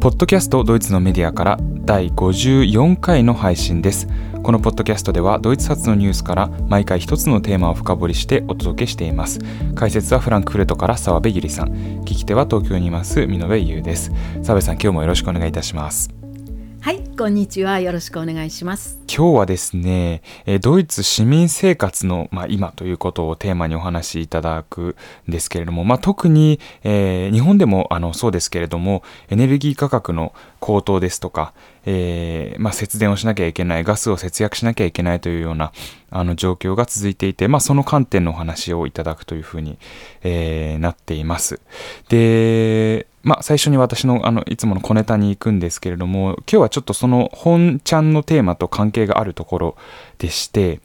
ポッドキャストドイツのメディアから第54回の配信です。このポッドキャストではドイツ発のニュースから毎回一つのテーマを深掘りしてお届けしています。解説はフランクフルトから澤部ゆりさん。聞き手は東京にいます美濃部優です。澤部さん今日もよろしくお願いいたします。はい、こんにちは。よろしくお願いします。今日はですね、ドイツ市民生活の、まあ、今ということをテーマにお話しいただくんですけれども、まあ、特に、えー、日本でもあのそうですけれども、エネルギー価格の高騰ですとか、えー、まあ、節電をしなきゃいけない、ガスを節約しなきゃいけないというようなあの状況が続いていて、まあ、その観点のお話をいただくというふうに、えー、なっています。で、まあ、最初に私のあのいつもの小ネタに行くんですけれども今日はちょっとその本ちゃんのテーマと関係があるところでして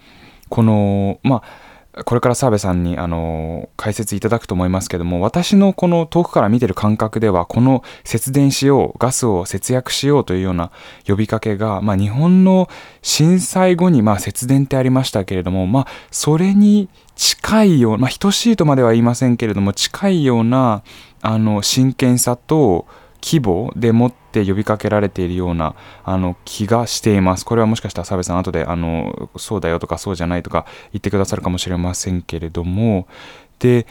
このまあこれから澤部さんにあの解説いただくと思いますけども私のこの遠くから見てる感覚ではこの節電しようガスを節約しようというような呼びかけが、まあ、日本の震災後にまあ節電ってありましたけれども、まあ、それに近いような、まあ、等しいとまでは言いませんけれども近いようなあの真剣さと規模でもってって呼びかけられているようなあの気がしています。これはもしかしたら澤部さん後であのそうだよとかそうじゃないとか言ってくださるかもしれませんけれどもで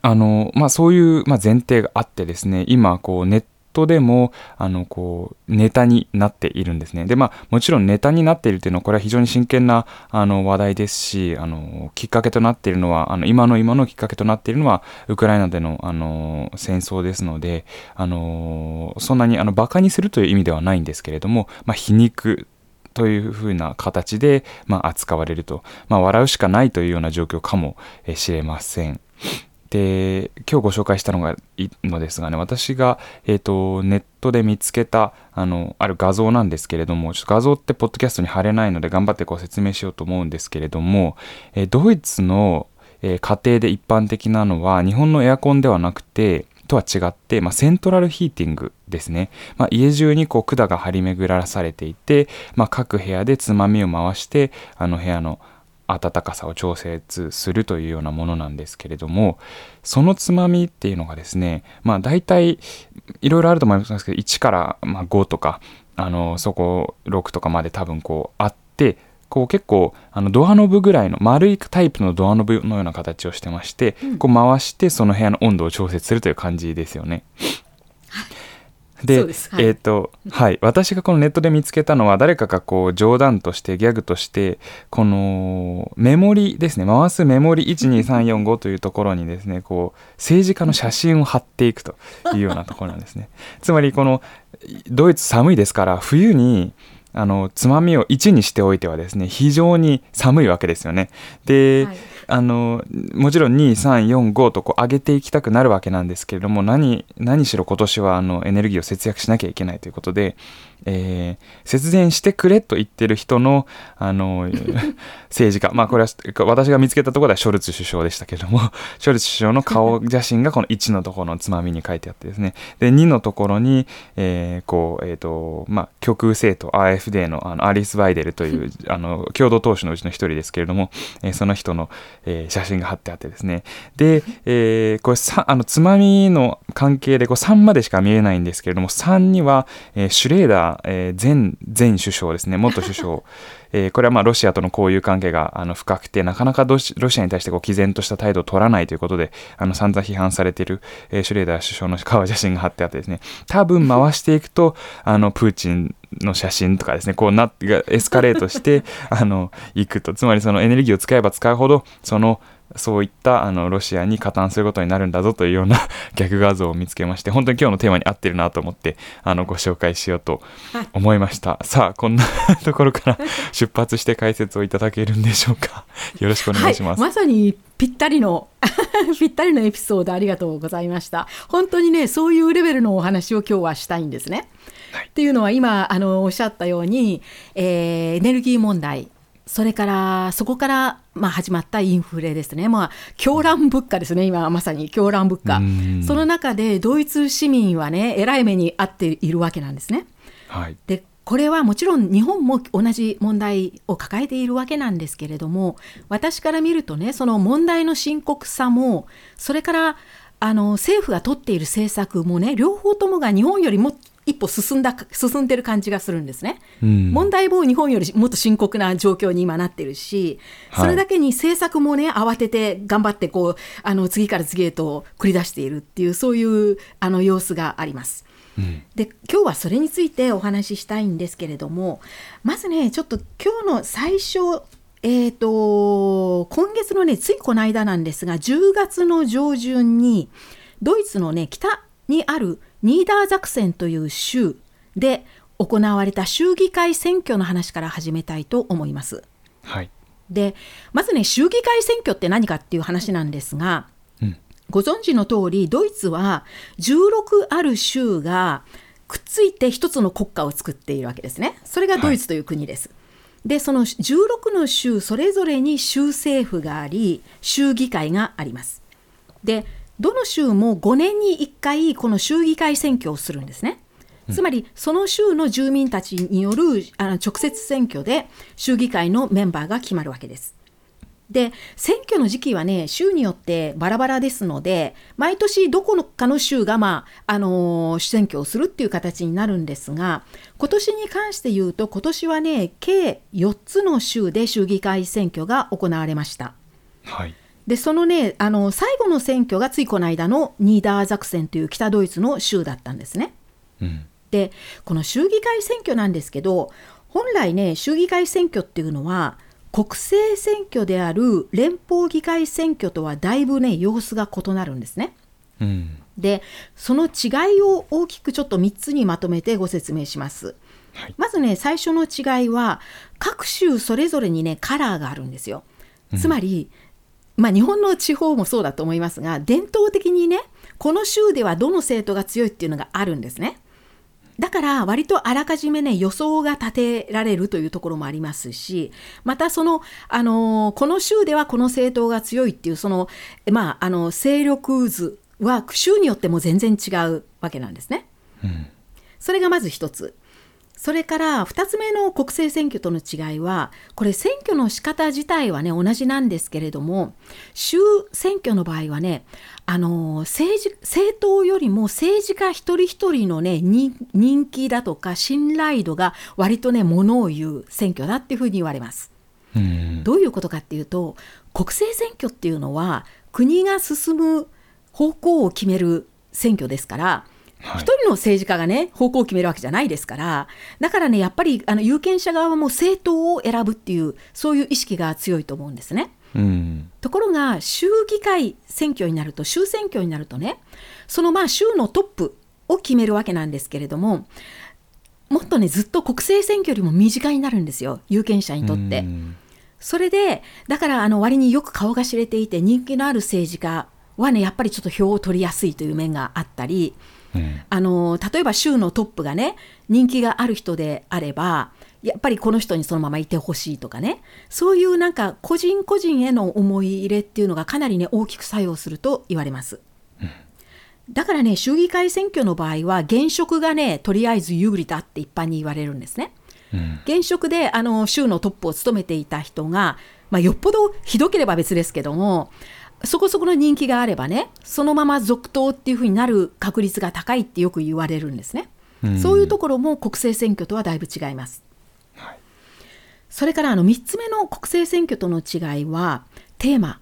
あのまあそういう、まあ、前提があってですね今こうネットでもあのこうネタになっているんですね。でまあもちろんネタになっているというのはこれは非常に真剣なあの話題ですしあのきっかけとなっているのはあの今の今のきっかけとなっているのはウクライナでのあの戦争ですのであのそんなにあのバカにするという意味ではないんですけれども、まあ、皮肉というふうな形で、まあ、扱われると、まあ、笑うしかないというような状況かもしれません。で今日ご紹介したのがいいのですがね私が、えーと、ネットで見つけたあのある画像なんですけれどもちょっと画像ってポッドキャストに貼れないので頑張ってこう説明しようと思うんですけれども、えー、ドイツの、えー、家庭で一般的なのは日本のエアコンではなくてとは違って、まあ、セントラルヒーティングですね、まあ、家中にこう管が張り巡らされていて、まあ、各部屋でつまみを回してあの部屋の暖かさを調節するというようなものなんですけれどもそのつまみっていうのがですねまあ大体いろいろあると思いますけど1からま5とかあのそこ6とかまで多分こうあってこう結構あのドアノブぐらいの丸いタイプのドアノブのような形をしてまして、こう回してその部屋の温度を調節するという感じですよね。で、はい、えっ、ー、と、はい。私がこのネットで見つけたのは、誰かがこう、冗談として、ギャグとして、この、メモリですね、回すメモリ12345というところにですね、こう、政治家の写真を貼っていくというようなところなんですね。つまり、この、ドイツ寒いですから、冬に、あのつまみを1にしておいてはですね非常に寒いわけですよね。で、はい、あのもちろん2345とこう上げていきたくなるわけなんですけれども何何しろ今年はあのエネルギーを節約しなきゃいけないということでえー、節電してくれと言ってる人の、あの、政治家、まあこれは私が見つけたところではショルツ首相でしたけども、ショルツ首相の顔写真がこの1のところのつまみに書いてあってですね、で、2のところに、えー、こう、えっ、ー、と、まあ、極右政党 AFD のあのアリス・バイデルという、あの、共同党首のうちの一人ですけれども、えー、その人の、えー、写真が貼ってあってですね、で、えー、これさ、あの、つまみの関係でこう3までしか見えないんですけれども、3には、えー、シュレーダーえー、前前首相ですね。元首相、えー、これはまあロシアとの交友関係があの深くてなかなかロシアに対してこう毅然とした態度を取らないということであの散々批判されている、えー、シュレーダー首相の顔写真が貼ってあってですね。多分回していくとあのプーチンの写真とかですねこうなってエスカレートして あの行くと。つまりそのエネルギーを使えば使うほどそのそういったあのロシアに加担することになるんだぞというような 逆画像を見つけまして本当に今日のテーマに合ってるなと思ってあのご紹介しようと思いました、はい、さあこんなところから出発して解説をいただけるんでしょうか。よろしくお願いします、はい、まさにぴったりの ぴったりのエピソードありがとうございました。本当にねそういうレベルのお話を今日はしたいんですね、はい、っていうのは今あのおっしゃったように、えー、エネルギー問題それからそこからまあ始まったインフレですね、まあ、狂乱物価ですね、今まさに狂乱物価、その中でドイツ市民はね、えらい目に遭っているわけなんですね。はい、でこれはもちろん日本も同じ問題を抱えているわけなんですけれども私から見るとねその問題の深刻さもそれからあの政府が取っている政策もね両方ともが日本よりも一歩進んだ進んでる感じがするんですね、うん。問題も日本よりもっと深刻な状況に今なってるし、それだけに政策もね、慌てて頑張ってこうあの次から次へと繰り出しているっていう、そういうあの様子があります。で今日はそれについてお話ししたいんですけれどもまずねちょっと今日の最初えー、と今月のねついこの間なんですが10月の上旬にドイツのね北にあるニーダーザクセンという州で行われた州議会選挙の話から始めたいと思います。はい。でまずね州議会選挙って何かっていう話なんですが、うん。ご存知の通りドイツは16ある州がくっついて一つの国家を作っているわけですね。それがドイツという国です、でその16の州それぞれに州政府があり州議会があります。でどの州も5年に1回この州議会選挙をするんですねつまりその州の住民たちによるあの直接選挙で州議会のメンバーが決まるわけですで選挙の時期はね州によってバラバラですので毎年どこのかの州が、まああのー選挙をするっていう形になるんですが今年に関して言うと今年はね計4つの州で州議会選挙が行われました。はい。でそのねあの最後の選挙がついこの間のニーダーザクセンという北ドイツの州だったんですね。うん。でこの州議会選挙なんですけど本来ね州議会選挙っていうのは国政選挙である連邦議会選挙とはだいぶね様子が異なるんですね。うん。でその違いを大きくちょっと3つにまとめてご説明します。はい。まずね最初の違いは各州それぞれにねカラーがあるんですよ。つまり、まあ、日本の地方もそうだと思いますが伝統的にねこの州ではどの政党が強いっていうのがあるんですね。だから割とあらかじめね予想が立てられるというところもありますしまたその、あのこの州ではこの政党が強いっていうその,、まあ、あの勢力図は州によっても全然違うわけなんですね。うん。それがまず一つ。それから2つ目の国政選挙との違いはこれ選挙の仕方自体はね同じなんですけれども州選挙の場合はねあの政治政党よりも政治家一人一人のね人人気だとか信頼度が割とねものを言う選挙だっていうふうに言われます。うん。どういうことかっていうと国政選挙っていうのは国が進む方向を決める選挙ですからはい一人の政治家がね方向を決めるわけじゃないですからだからねやっぱりあの有権者側も政党を選ぶっていうそういう意識が強いと思うんですね。うん。ところが州議会選挙になると州選挙になるとねそのまあ州のトップを決めるわけなんですけれどももっとねずっと国政選挙よりも身近になるんですよ有権者にとって。うんそれでだからあの割によく顔が知れていて人気のある政治家はねやっぱりちょっと票を取りやすいという面があったりうん。あの例えば州のトップがね人気がある人であればやっぱりこの人にそのままいてほしいとかねそういうなんか個人個人への思い入れっていうのがかなりね大きく作用すると言われます。だからね州議会選挙の場合は現職がねとりあえず有利だって一般に言われるんですね。うん。現職であの州のトップを務めていた人が、まあ、よっぽどひどければ別ですけどもそこそこの人気があればねそのまま続投っていうふうになる確率が高いってよく言われるんですね。うんそういうところも国政選挙とはだいぶ違います。はい。それからあの3つ目の国政選挙との違いはテーマ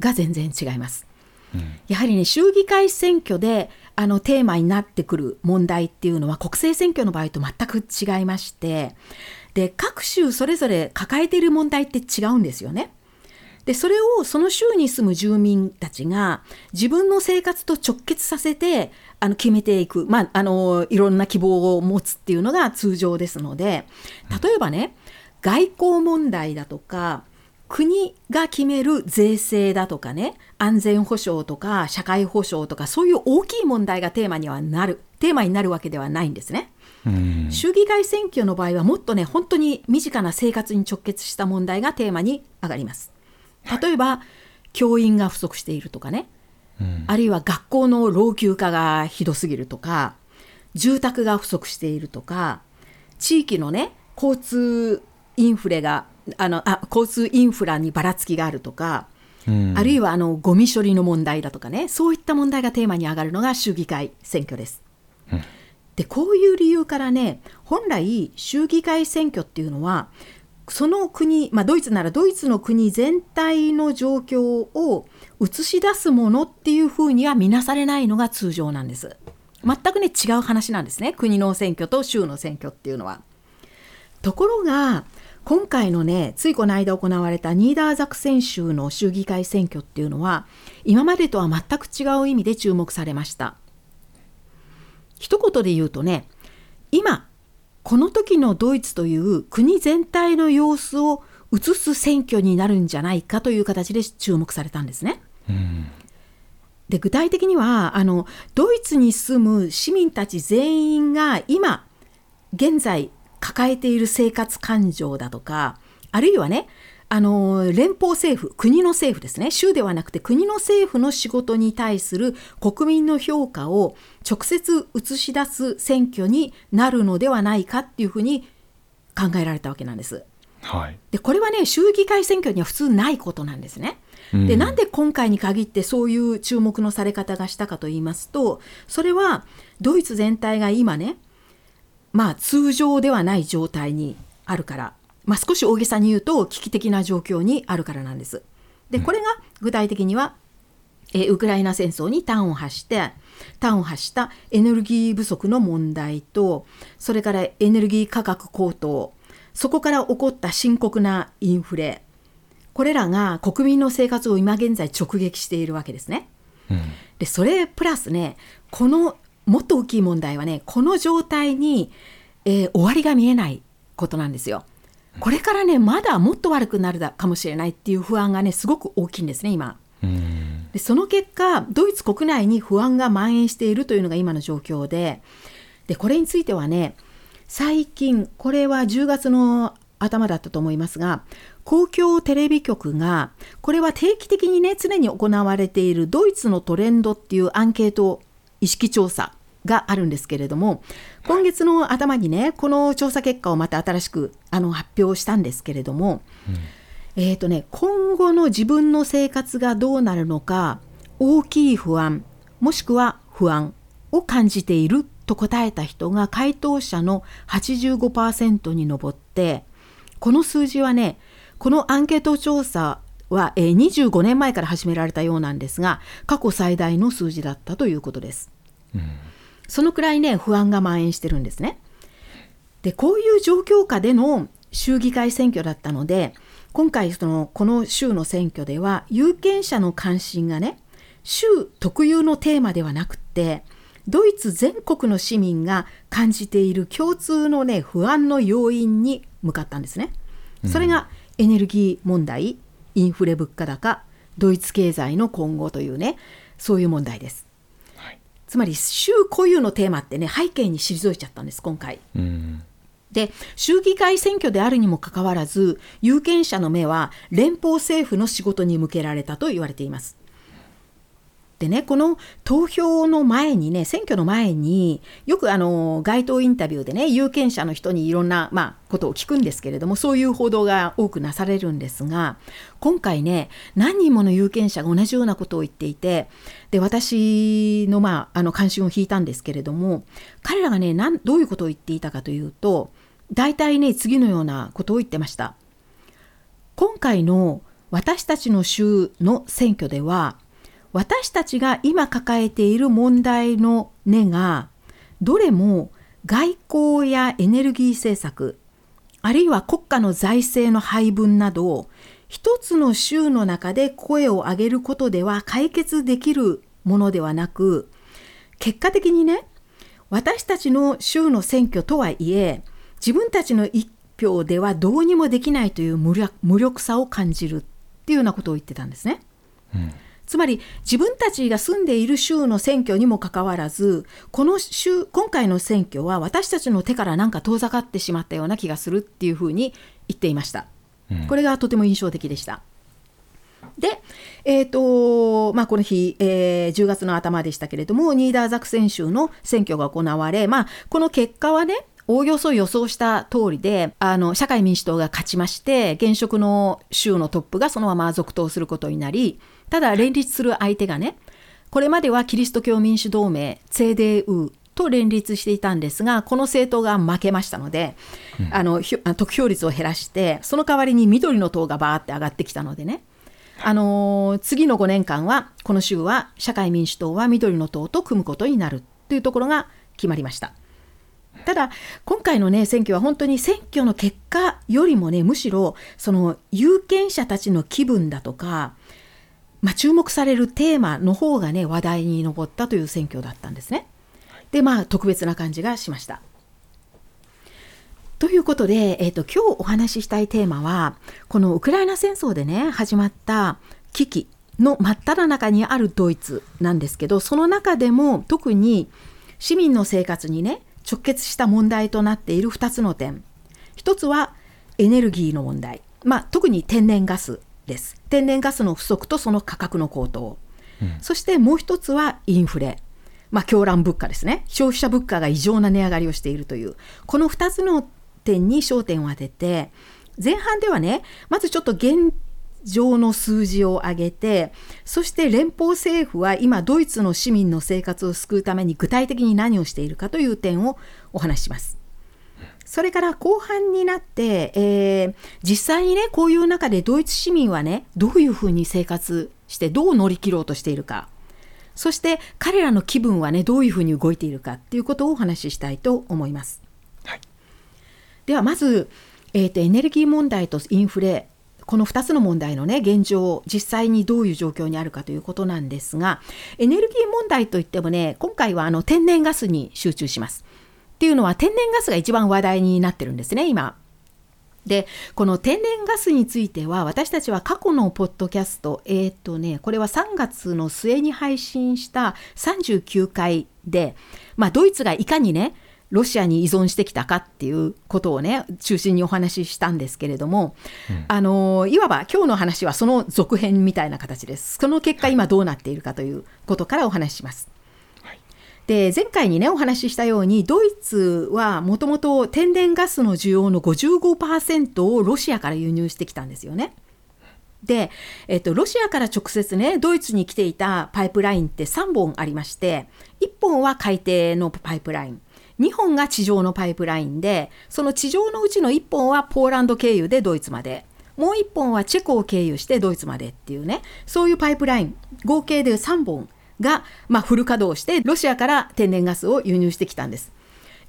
が全然違います。うん。やはりね州議会選挙であのテーマになってくる問題っていうのは国政選挙の場合と全く違いましてで各州それぞれ抱えている問題って違うんですよね。でそれをその州に住む住民たちが自分の生活と直結させてあの決めていく、まあ、あのいろんな希望を持つっていうのが通常ですので例えばね外交問題だとか国が決める税制だとかね安全保障とか社会保障とかそういう大きい問題がテーマにはなるテーマになるわけではないんですね。うん。州議会選挙の場合はもっとね本当に身近な生活に直結した問題がテーマに上がります。例えば、教員が不足しているとかね、うん。あるいは学校の老朽化がひどすぎるとか住宅が不足しているとか地域のね交通インフレがあのあ交通インフラにばらつきがあるとか、うんあるいはあのゴミ処理の問題だとかねそういった問題がテーマに上がるのが州議会選挙です。でこういう理由からね本来州議会選挙っていうのはその国、まあ、ドイツならドイツの国全体の状況を映し出すものっていうふうには見なされないのが通常なんです。全くね違う話なんですね国の選挙と州の選挙っていうのは。ところが今回のねついこの間行われたニーダーザクセン州の州議会選挙っていうのは今までとは全く違う意味で注目されました。一言で言うとね今この時のドイツという国全体の様子を映す選挙になるんじゃないかという形で注目されたんですね。うんで具体的にはあのドイツに住む市民たち全員が今現在抱えている生活感情だとかあるいはねあの連邦政府国の政府ですね州ではなくて国の政府の仕事に対する国民の評価を直接映し出す選挙になるのではないかっていうふうに考えられたわけなんです。はい、でこれはね州議会選挙には普通ないことなんですね。でなんで今回に限ってそういう注目のされ方がしたかと言いますとそれはドイツ全体が今ねまあ通常ではない状態にあるからまあ、少し大げさに言うと危機的な状況にあるからなんです。でこれが具体的には、えウクライナ戦争に端を発して端を発したエネルギー不足の問題とそれからエネルギー価格高騰そこから起こった深刻なインフレこれらが国民の生活を今現在直撃しているわけですね。うん、でそれプラスねこのもっと大きい問題はねこの状態に、えー、終わりが見えないことなんですよ。これからねまだもっと悪くなるかもしれないっていう不安がねすごく大きいんですね今。でその結果ドイツ国内に不安が蔓延しているというのが今の状況ででこれについてはね最近これは10月の頭だったと思いますが公共テレビ局がこれは定期的にね常に行われているドイツのトレンドっていうアンケート意識調査があるんですけれども今月の頭にねこの調査結果をまた新しくあの発表したんですけれども、うん、えーとね、今後の自分の生活がどうなるのか大きい不安もしくは不安を感じていると答えた人が回答者の85%に上ってこの数字はねこのアンケート調査は25年前から始められたようなんですが過去最大の数字だったということです。うんそのくらいね不安が蔓延してるんですね。でこういう状況下での州議会選挙だったので今回そのこの州の選挙では有権者の関心がね州特有のテーマではなくってドイツ全国の市民が感じている共通のね不安の要因に向かったんですね。それがエネルギー問題インフレ物価高ドイツ経済の今後というねそういう問題です。つまり州固有のテーマってね背景に退いちゃったんです今回。うんで州議会選挙であるにもかかわらず有権者の目は連邦政府の仕事に向けられたと言われています。でねこの投票の前にね選挙の前によくあの街頭インタビューでね有権者の人にいろんな、まあ、ことを聞くんですけれどもそういう報道が多くなされるんですが今回ね何人もの有権者が同じようなことを言っていてで私の,、まあ、あの関心を引いたんですけれども彼らがねなんどういうことを言っていたかというと大体ね次のようなことを言ってました。今回の私たちの州の選挙では私たちが今抱えている問題の根がどれも外交やエネルギー政策あるいは国家の財政の配分など一つの州の中で声を上げることでは解決できるものではなく結果的にね私たちの州の選挙とはいえ自分たちの一票ではどうにもできないという無力さを感じるっていうようなことを言ってたんですね。うんつまり自分たちが住んでいる州の選挙にもかかわらずこの州今回の選挙は私たちの手からなんか遠ざかってしまったような気がするっていうふうに言っていました。これがとても印象的でした。で、えーとまあ、この日、えー、10月の頭でしたけれどもニーダーザクセン州の選挙が行われ、まあ、この結果はねおおよそ予想した通りであの社会民主党が勝ちまして現職の州のトップがそのまま続投することになりただ連立する相手がねこれまではキリスト教民主同盟 CDU と連立していたんですがこの政党が負けましたので、うん、あの得票率を減らしてその代わりに緑の党がバーって上がってきたのでねあのー、次の5年間はこの州は社会民主党は緑の党と組むことになるというところが決まりました。ただ今回のね選挙は本当に選挙の結果よりもねむしろその有権者たちの気分だとか、まあ、注目されるテーマの方がね話題に上ったという選挙だったんですね。でまあ特別な感じがしました。ということで、えーと、今日お話ししたいテーマはこのウクライナ戦争でね始まった危機の真っ只中にあるドイツなんですけどその中でも特に市民の生活にね直結した問題となっている2つの点1つはエネルギーの問題、まあ、特に天然ガスです。天然ガスの不足とその価格の高騰、うん、そしてもう1つはインフレ。まあ、狂乱物価ですね。消費者物価が異常な値上がりをしているという。この2つの点に焦点を当てて前半ではねまずちょっと現状の数字を上げてそして連邦政府は今ドイツの市民の生活を救うために具体的に何をしているかという点をお話しします。それから後半になって、えー、実際にねこういう中でドイツ市民はねどういうふうに生活してどう乗り切ろうとしているかそして彼らの気分はねどういうふうに動いているかっていうことをお話ししたいと思います。はい、ではまず、えーとエネルギー問題とインフレこの2つの問題のね現状実際にどういう状況にあるかということなんですがエネルギー問題といってもね今回はあの天然ガスに集中します。っていうのは天然ガスが一番話題になってるんですね今。でこの天然ガスについては私たちは過去のポッドキャストえっ、ー、とねこれは3月の末に配信した39回で、まあ、ドイツがいかにねロシアに依存してきたかっていうことをね中心にお話ししたんですけれども、うん、あのいわば今日の話はその続編みたいな形ですその結果今どうなっているかということからお話しします。で前回にねお話ししたようにドイツはもともと天然ガスの需要の55%をロシアから輸入してきたんですよね。で、えっと、ロシアから直接ねドイツに来ていたパイプラインって3本ありまして1本は海底のパイプライン2本が地上のパイプラインでその地上のうちの1本はポーランド経由でドイツまでもう1本はチェコを経由してドイツまでっていうねそういうパイプライン合計で3本が、まあ、フル稼働してロシアから天然ガスを輸入してきたんです。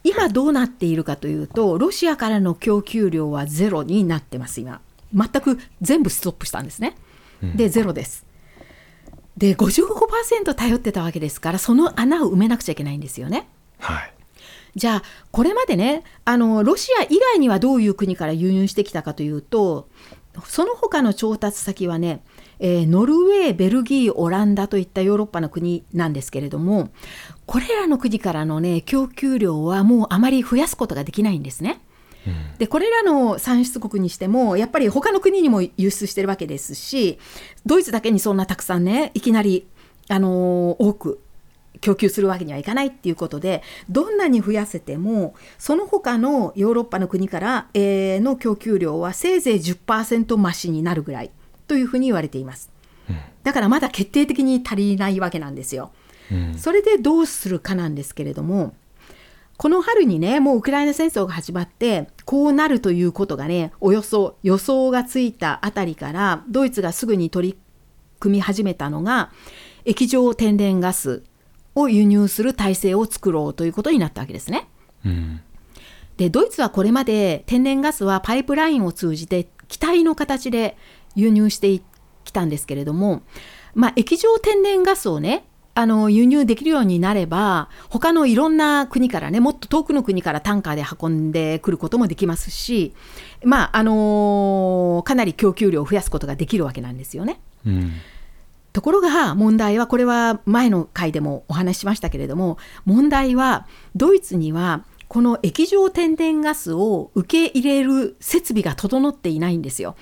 今どうなっているかというとロシアからの供給量はゼロになってます今。全く全部ストップしたんですね。でゼロです、で55%頼ってたわけですからその穴を埋めなくちゃいけないんですよね。はい。じゃあこれまでねあのロシア以外にはどういう国から輸入してきたかというとその他の調達先はね、えー、ノルウェーベルギーオランダといったヨーロッパの国なんですけれどもこれらの国からのね供給量はもうあまり増やすことができないんですね。でこれらの産出国にしてもやっぱり他の国にも輸出してるわけですしドイツだけにそんなたくさんねいきなり、あのー、多く供給するわけにはいかないっていうことでどんなに増やせてもその他のヨーロッパの国から、えー、の供給量はせいぜい10%増しになるぐらいというふうに言われています。だからまだ決定的に足りないわけなんですよ。うん、それでどうするかなんですけれどもこの春にねもうウクライナ戦争が始まってこうなるということがねおよそ予想がついたあたりからドイツがすぐに取り組み始めたのが液状天然ガスを輸入する体制を作ろうということになったわけですね。うん、でドイツはこれまで天然ガスはパイプラインを通じて気体の形で輸入してきたんですけれども、まあ、液状天然ガスをねあの輸入できるようになれば他のいろんな国からねもっと遠くの国からタンカーで運んでくることもできますし、まああの、かなり供給量を増やすことができるわけなんですよね。うんところが問題はこれは前の回でもお話ししましたけれども問題はドイツにはこの液状天然ガスを受け入れる設備が整っていないんですよ。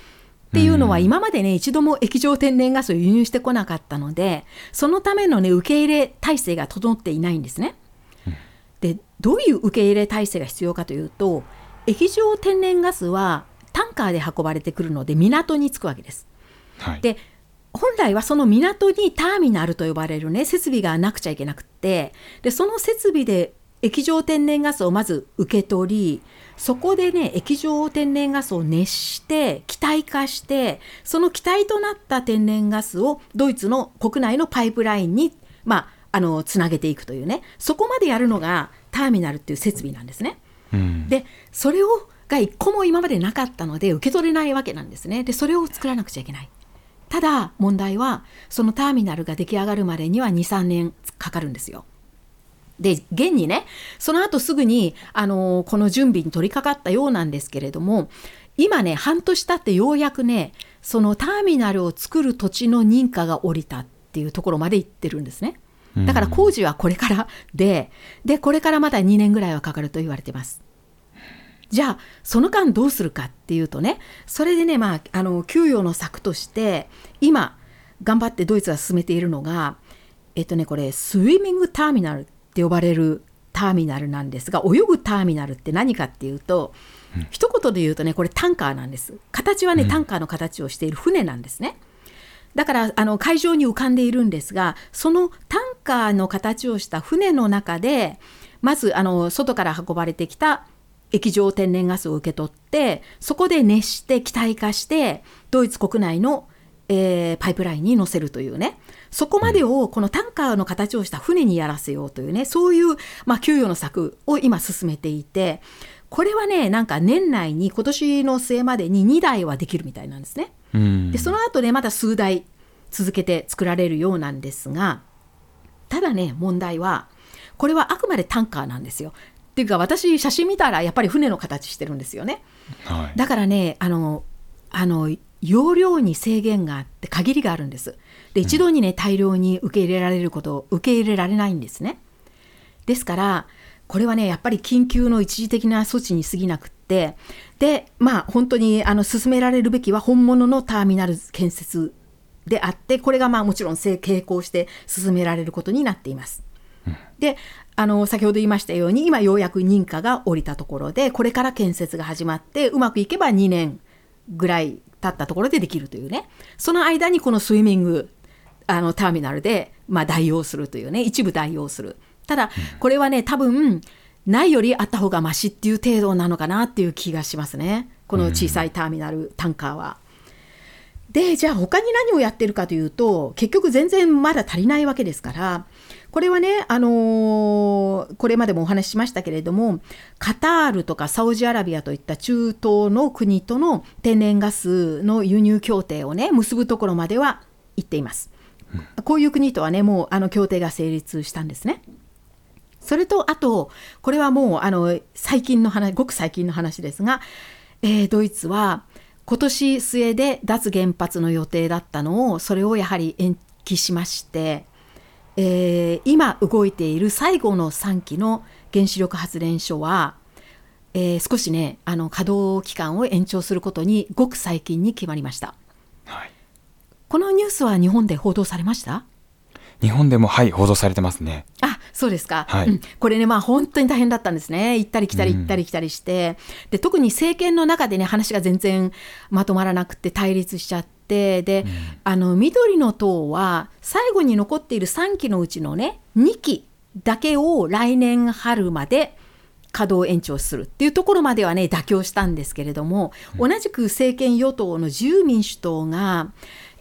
っていうのは今までね一度も液状天然ガスを輸入してこなかったのでそのためのね受け入れ体制が整っていないんですね。でどういう受け入れ体制が必要かというと液状天然ガスはタンカーで運ばれてくるので港に着くわけです。はい、で本来はその港にターミナルと呼ばれるね設備がなくちゃいけなくってでその設備で液状天然ガスをまず受け取りそこでね液状天然ガスを熱して気体化してその気体となった天然ガスをドイツの国内のパイプラインにまああのつなげていくというねそこまでやるのがターミナルっていう設備なんですね。うん、でそれをが一個も今までなかったので受け取れないわけなんですね。でそれを作らなくちゃいけない。ただ問題はそのターミナルが出来上がるまでには23年かかるんですよ。で現にねその後すぐにあのこの準備に取り掛かったようなんですけれども今ね半年経ってようやくねそのターミナルを作る土地の認可が下りたっていうところまで行ってるんですね。だから工事はこれからで、で、これからまだ2年ぐらいはかかると言われてます。じゃあ、その間どうするかっていうとね、それでね、まあ、あの、給与の策として、今、頑張ってドイツが進めているのが、えっとね、これ、スイミングターミナルって呼ばれるターミナルなんですが、泳ぐターミナルって何かっていうと、うん、一言で言うとね、これタンカーなんです。形はね、タンカーの形をしている船なんですね。だからあの海上に浮かんでいるんですがそのタンカーの形をした船の中でまずあの外から運ばれてきた液状天然ガスを受け取ってそこで熱して気体化してドイツ国内の、えー、パイプラインに乗せるというねそこまでをこのタンカーの形をした船にやらせようというねそういう、まあ、給与の策を今進めていてこれはねなんか年内に今年の末までに2台はできるみたいなんですね。でその後ねまだ数台続けて作られるようなんですがただね問題はこれはあくまでタンカーなんですよ。っていうか私写真見たらやっぱり船の形してるんですよね。はい、だからねあのあの容量に制限があって限りがあるんです。で一度にね大量に受け入れられること受け入れられないんですね。ですからこれはねやっぱり緊急の一時的な措置に過ぎなくってでまあ本当にあの進められるべきは本物のターミナル建設であってこれがまあもちろん並行して進められることになっています。であの先ほど言いましたように今ようやく認可が下りたところでこれから建設が始まってうまくいけば2年ぐらい経ったところでできるというねその間にこのスイミングあのターミナルで、まあ、代用するというね一部代用するただこれはね多分ないよりあった方がましっていう程度なのかなっていう気がしますねこの小さいターミナル、タンカーは。でじゃあ他に何をやってるかというと結局全然まだ足りないわけですからこれはね、あのー、これまでもお話ししましたけれどもカタールとかサウジアラビアといった中東の国との天然ガスの輸入協定をね結ぶところまでは行っています。こういう国とはねもうあの協定が成立したんですね。それとあとこれはもうあの最近の話ごく最近の話ですが、えー、ドイツは今年末で脱原発の予定だったのをそれをやはり延期しまして、えー、今動いている最後の3基の原子力発電所は、えー、少しねあの稼働期間を延長することにごく最近に決まりました、はい、このニュースは日本で報道されました？日本でもはい報道されてますね。あそうですか、はい。うん、これね、まあ、本当に大変だったんですね、行ったり来たり行ったり来たりして、うん、で特に政権の中でね、話が全然まとまらなくて、対立しちゃって、で、うん、あの緑の党は、最後に残っている3期のうちのね、2期だけを来年春まで稼働延長するっていうところまではね、妥協したんですけれども、同じく政権与党の自由民主党が、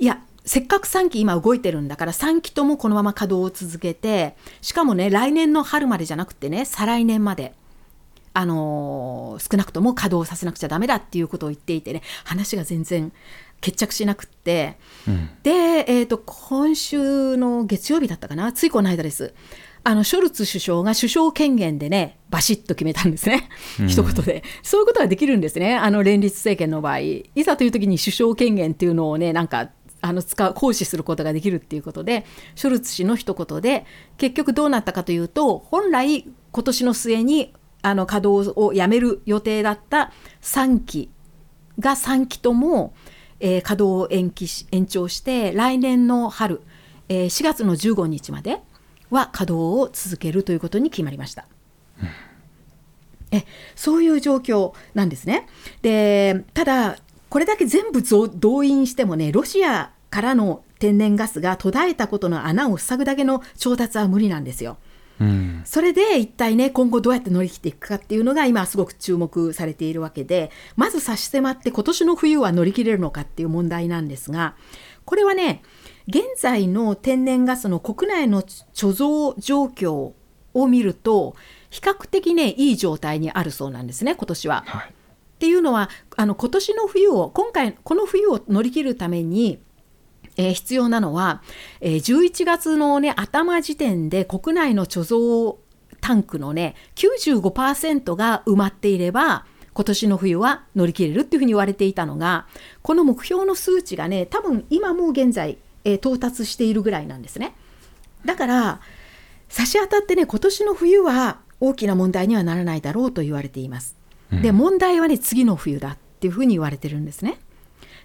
いや、せっかく3期今動いてるんだから3期ともこのまま稼働を続けてしかもね来年の春までじゃなくてね再来年まで。あのー、少なくとも稼働させなくちゃだめだっていうことを言っていてね話が全然決着しなくって、うん、で、えーと、今週の月曜日だったかなついこの間です。あのショルツ首相が首相権限でねバシッと決めたんですね、うん、一言で。そういうことができるんですね。あの連立政権の場合。いざという時に首相権限っていうのをねなんかあの使う行使することができるっていうことでショルツ氏の一言で結局どうなったかというと本来今年の末にあの稼働をやめる予定だった3期が3期とも、えー、稼働を延期し延長して来年の春、えー、4月の15日までは稼働を続けるということに決まりました。えそういう状況なんですね。でただこれだけ全部動員してもね、ロシアからの天然ガスが途絶えたことの穴を塞ぐだけの調達は無理なんですよ。うん、それで一体ね今後どうやって乗り切っていくかっていうのが今すごく注目されているわけでまず差し迫って今年の冬は乗り切れるのかっていう問題なんですがこれはね現在の天然ガスの国内の貯蔵状況を見ると比較的ねいい状態にあるそうなんですね今年は。はい、っていうのはあの今年の冬を今回この冬を乗り切るためにえー、必要なのは、えー、11月の、ね、頭時点で国内の貯蔵タンクのね95%が埋まっていれば今年の冬は乗り切れるっていうふうに言われていたのがこの目標の数値がね多分今も現在、えー、到達しているぐらいなんですね。だから差し当たってね今年の冬は大きな問題にはならないだろうと言われています、で問題はね次の冬だっていうふうに言われてるんですね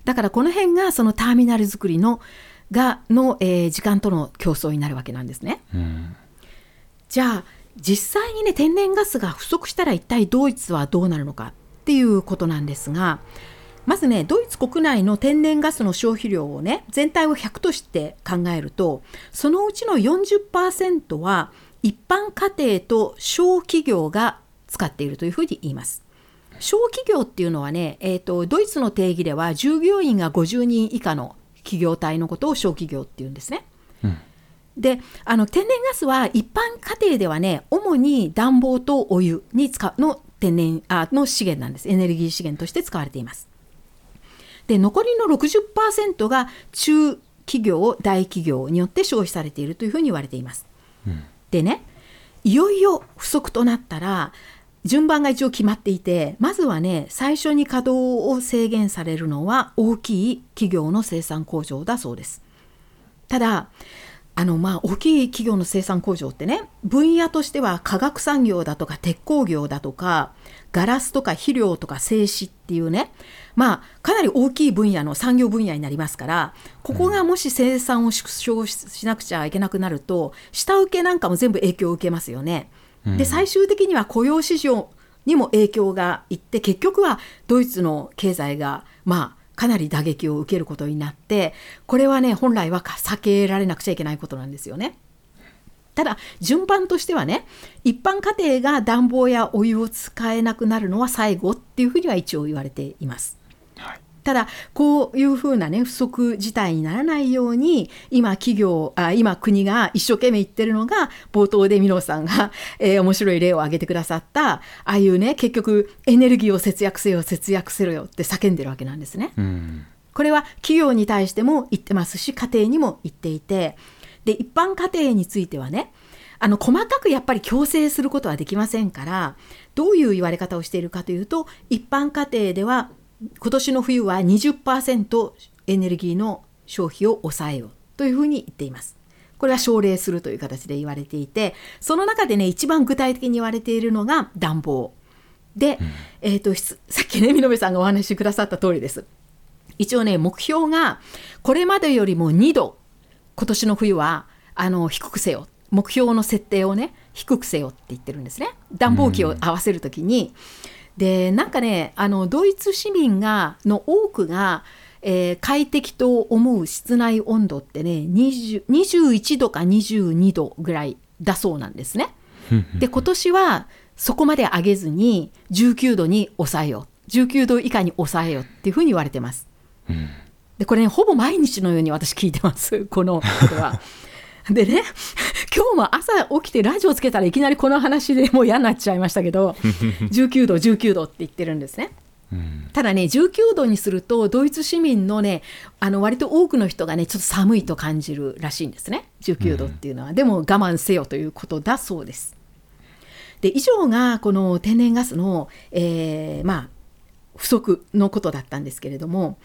だからこの辺がそのターミナル作りのがの、えー、時間との競争になるわけなんですね。うん、じゃあ実際にね天然ガスが不足したら一体ドイツはどうなるのかっていうことなんですがまずねドイツ国内の天然ガスの消費量をね全体を100として考えるとそのうちの40%は一般家庭と小企業が使っているというふうに言います。小企業っていうのはね、えーと、ドイツの定義では従業員が50人以下の企業体のことを小企業っていうんですね。うん、であの天然ガスは一般家庭ではね主に暖房とお湯に使うの天然あの資源なんですエネルギー資源として使われています。で残りの60%が中企業大企業によって消費されているというふうに言われています。うん、でねいよいよ不足となったら順番が一応決まっていてまずはね最初に稼働を制限されるのは大きい企業の生産工場だそうですただあのまあ大きい企業の生産工場ってね分野としては化学産業だとか鉄鋼業だとかガラスとか肥料とか製紙っていうねまあかなり大きい分野の産業分野になりますからここがもし生産を縮小しなくちゃいけなくなると下請けなんかも全部影響を受けますよね。で最終的には雇用市場にも影響がいって結局はドイツの経済がまあかなり打撃を受けることになってこれはね本来は避けられなくちゃいけないことなんですよね。ただ順番としてはね一般家庭が暖房やお湯を使えなくなるのは最後っていうふうには一応言われています。ただこういうふうなね不足事態にならないように今企業あ今国が一生懸命言ってるのが冒頭でミノさんが、えー、面白い例を挙げてくださったああいうね結局エネルギーを節約せよ節約せろよって叫んでるわけなんですね。うんこれは企業に対しても言ってますし家庭にも言っていてで一般家庭についてはねあの細かくやっぱり強制することはできませんからどういう言われ方をしているかというと一般家庭では今年の冬は20%エネルギーの消費を抑えようというふうに言っています。これは奨励するという形で言われていてその中でね一番具体的に言われているのが暖房。で、うん、えーと、さっきね見延さんがお話しくださった通りです。一応ね目標がこれまでよりも2度今年の冬はあの低くせよ。目標の設定をね低くせよって言ってるんですね。暖房機を合わせる時に、うんでなんかねあのドイツ市民がの多くが、えー、快適と思う室内温度ってね21度か22度ぐらいだそうなんですね。で今年はそこまで上げずに19度に抑えよう19度以下に抑えようっていうふうに言われてます。でこれねほぼ毎日のように私聞いてますこのことは。でね 今日も朝起きてラジオつけたらいきなりこの話でもう嫌になっちゃいましたけど 19度19度って言ってるんですね。ただね19度にするとドイツ市民のねあの割と多くの人がねちょっと寒いと感じるらしいんですね19度っていうのは、うん、でも我慢せよということだそうです。で以上がこの天然ガスの、えー、まあ不足のことだったんですけれども、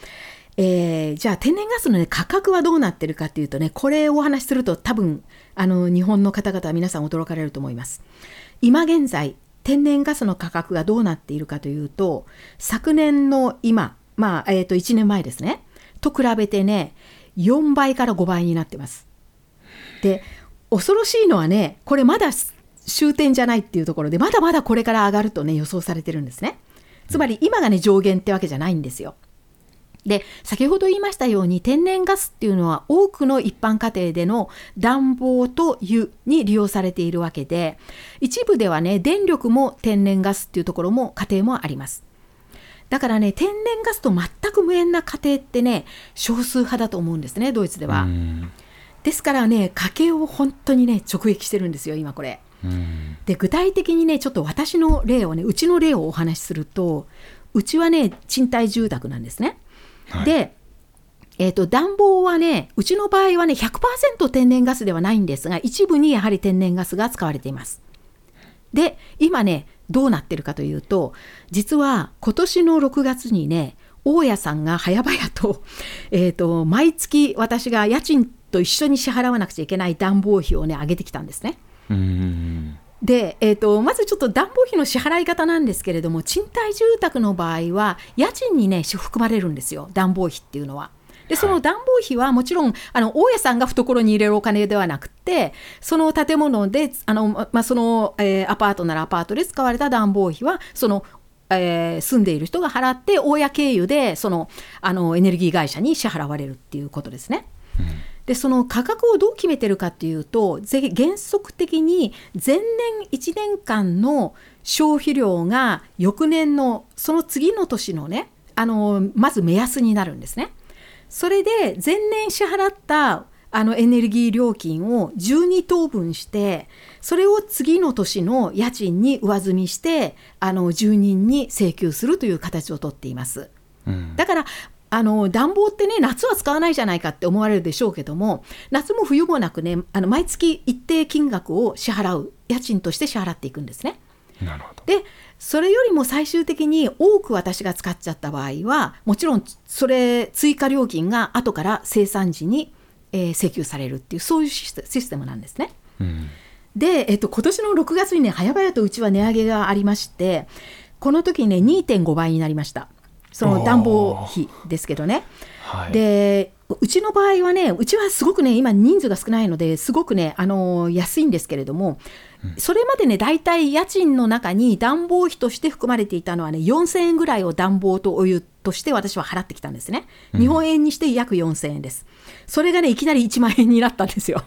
えー、じゃあ天然ガスの、ね、価格はどうなってるかっていうとねこれをお話しすると多分あの日本の方々は皆さん驚かれると思います。今現在天然ガスの価格がどうなっているかというと昨年の今まあ、えー、と1年前ですねと比べてね4倍から5倍になってます。で恐ろしいのはねこれまだ終点じゃないっていうところでまだまだこれから上がるとね予想されてるんですね。つまり今がね上限ってわけじゃないんですよ。で先ほど言いましたように天然ガスっていうのは多くの一般家庭での暖房と湯に利用されているわけで一部ではね電力も天然ガスっていうところも家庭もあります。だからね天然ガスと全く無縁な家庭ってね少数派だと思うんですねドイツでは。ですからね家計を本当にね直撃してるんですよ今これ。で具体的にねちょっと私の例をねうちの例をお話しするとうちはね賃貸住宅なんですねはい、で、えーと、暖房はね、うちの場合はね、100%天然ガスではないんですが、一部にやはり天然ガスが使われています。で、今ね、どうなってるかというと、実は今年の6月にね、大家さんが早々と、えーと、毎月私が家賃と一緒に支払わなくちゃいけない暖房費をね、上げてきたんですね。で、えーと、まずちょっと暖房費の支払い方なんですけれども賃貸住宅の場合は家賃にね含まれるんですよ暖房費っていうのは。でその暖房費はもちろんあの大家さんが懐に入れるお金ではなくてその建物であの、まあ、その、えー、アパートならアパートで使われた暖房費はそのえー、住んでいる人が払って大家経由でそのあのエネルギー会社に支払われるっていうことですね。うんでその価格をどう決めてるかっていうと原則的に前年1年間の消費量が翌年のその次の年のねあのまず目安になるんですね。それで前年支払ったあのエネルギー料金を12等分してそれを次の年の家賃に上積みしてあの住人に請求するという形をとっています。うん、だからあの暖房ってね夏は使わないじゃないかって思われるでしょうけども夏も冬もなくねあの毎月一定金額を支払う家賃として支払っていくんですね。なるほどでそれよりも最終的に多く私が使っちゃった場合はもちろんそれ追加料金が後から生産時に、えー、請求されるっていうそういうシステムなんですね。うん、で、えっと、今年の6月にね早々とうちは値上げがありましてこの時にね2.5倍になりました。その暖房費ですけどね。はい、でうちの場合はねうちはすごくね今人数が少ないのですごくねあの安いんですけれども、それまでね大体家賃の中に暖房費として含まれていたのはね4000円ぐらいを暖房とお湯として私は払ってきたんですね、日本円にして約4000円です。それがねいきなり1万円になったんですよ。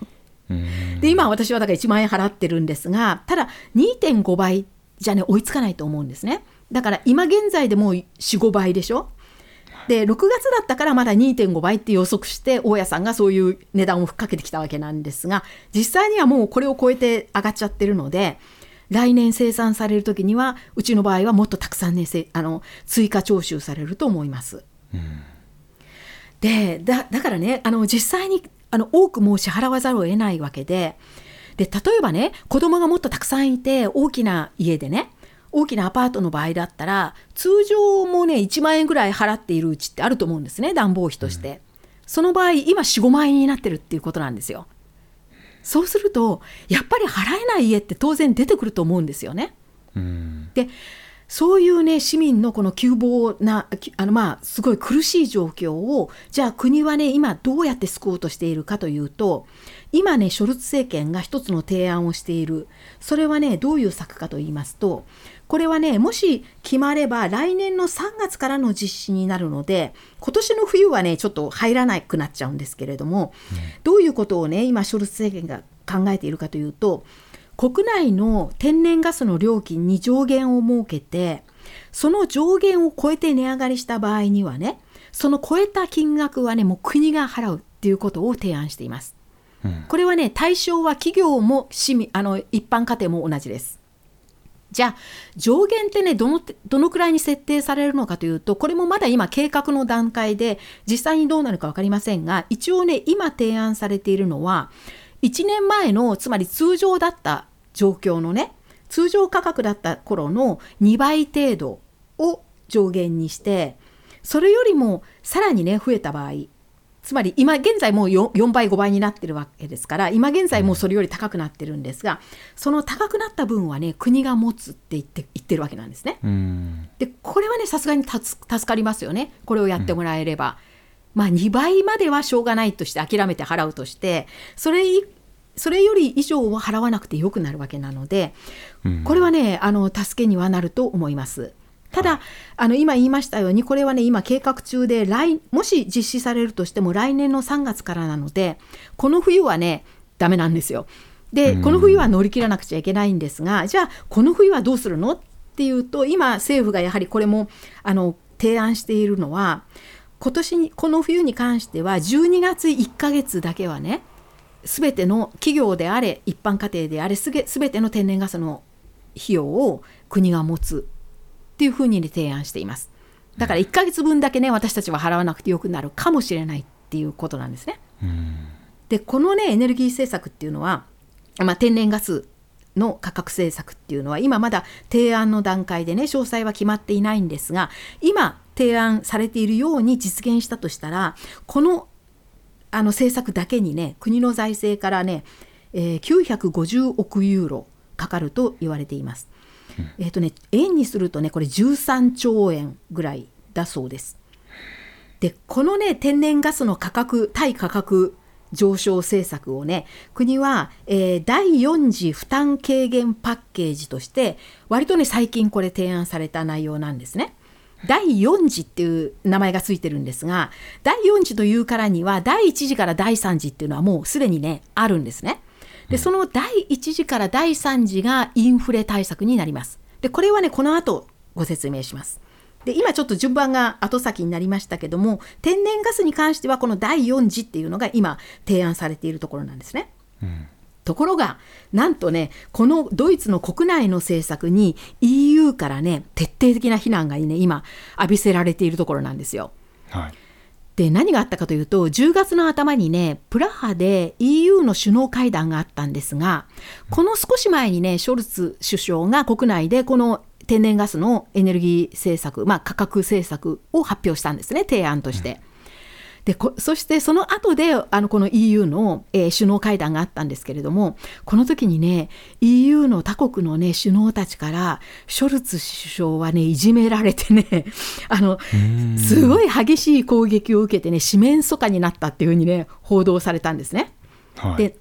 で今私はだから1万円払ってるんですがただ2.5倍じゃね追いつかないと思うんですねだから今現在でもう45倍でしょ？で6月だったからまだ2.5倍って予測して大家さんがそういう値段をふっかけてきたわけなんですが実際にはもうこれを超えて上がっちゃってるので来年生産される時にはうちの場合はもっとたくさんねあの追加徴収されると思います。うん、でだからねあの実際にあの多くもう支払わざるを得ないわけでで例えばね子供がもっとたくさんいて大きな家でね大きなアパートの場合だったら通常もね1万円ぐらい払っているうちってあると思うんですね暖房費として、うん、その場合今45万円になってるっていうことなんですよ。そうするとやっぱり払えない家って当然出てくると思うんですよね、うん、でそういうね市民のこの窮乏なあのまあすごい苦しい状況をじゃあ国はね今どうやって救おうとしているかというと今ねショルツ政権が一つの提案をしている。それはねどういう策かと言いますとこれはね、もし決まれば来年の3月からの実施になるので、今年の冬はね、ちょっと入らなくなっちゃうんですけれども、うん、どういうことをね、今、ショルツ政権が考えているかというと、国内の天然ガスの料金に上限を設けて、その上限を超えて値上がりした場合にはね、その超えた金額はね、もう国が払うっていうことを提案しています。うん、これはね、対象は企業も市民あの一般家庭も同じです。じゃあ上限ってねどのどのくらいに設定されるのかというとこれもまだ今計画の段階で実際にどうなるか分かりませんが一応ね今提案されているのは1年前のつまり通常だった状況のね通常価格だった頃の2倍程度を上限にしてそれよりもさらにね増えた場合つまり今現在もう 4, 4倍5倍になってるわけですから今現在もうそれより高くなってるんですがその高くなった分はね国が持つって言って言ってるわけなんですね。でこれはねさすがに助かりますよねこれをやってもらえれば。うん、まあ2倍まではしょうがないとして諦めて払うとしてそれそれより以上は払わなくてよくなるわけなので、これはねあの助けにはなると思います。ただ、あの今言いましたように、これはね、今、計画中で来、もし実施されるとしても、来年の3月からなので、この冬はね、だめなんですよ。で、この冬は乗り切らなくちゃいけないんですが、じゃあ、この冬はどうするの？っていうと、今、政府がやはりこれもあの提案しているのは、今年にこの冬に関しては、12月1ヶ月だけはね、すべての企業であれ、一般家庭であれ、すべての天然ガスの費用を国が持つっていうふうに、提案しています。だから1ヶ月分だけね、私たちは払わなくてよくなるかもしれないっていうことなんですね。で、このね、エネルギー政策っていうのは、まあ、天然ガスの価格政策っていうのは今まだ提案の段階でね詳細は決まっていないんですが今提案されているように実現したとしたらこのあの政策だけにね国の財政からね、えー、950億ユーロかかると言われています。えっ、ー、とね円にするとねこれ13兆円ぐらいだそうです。でこのね天然ガスの価格対価格上昇政策をね国は、えー、第4次負担軽減パッケージとして割とね最近これ提案された内容なんですね。第4次っていう名前がついてるんですが第4次というからには第1次から第3次っていうのはもうすでにねあるんですね。でその第1次から第3次がインフレ対策になります。でこれはねこの後ご説明します。で今ちょっと順番が後先になりましたけども天然ガスに関してはこの第4次っていうのが今提案されているところなんですね。うんところが、なんとね、このドイツの国内の政策に EU からね、徹底的な非難がね、今、浴びせられているところなんですよ。はい、で、何があったかというと、10月の頭にね、プラハで EU の首脳会談があったんですが、この少し前にね、ショルツ首相が国内でこの天然ガスのエネルギー政策、まあ、価格政策を発表したんですね、提案として。でそしてその後であのこの EU の、えー、首脳会談があったんですけれどもこの時にね EU の他国の、ね、首脳たちからショルツ首相はねいじめられてね あのすごい激しい攻撃を受けてね四面楚歌になったっていうふうにね報道されたんですね。はい、で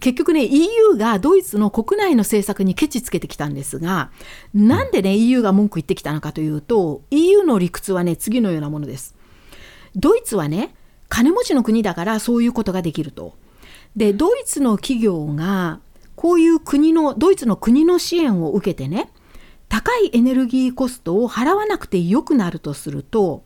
結局ね EU がドイツの国内の政策にケチつけてきたんですがなんでね EU が文句言ってきたのかというと EU の理屈はね次のようなものです。ドイツはね金持ちの国だからそういうことができると。でドイツの企業がこういう国のドイツの国の支援を受けてね高いエネルギーコストを払わなくてよくなるとすると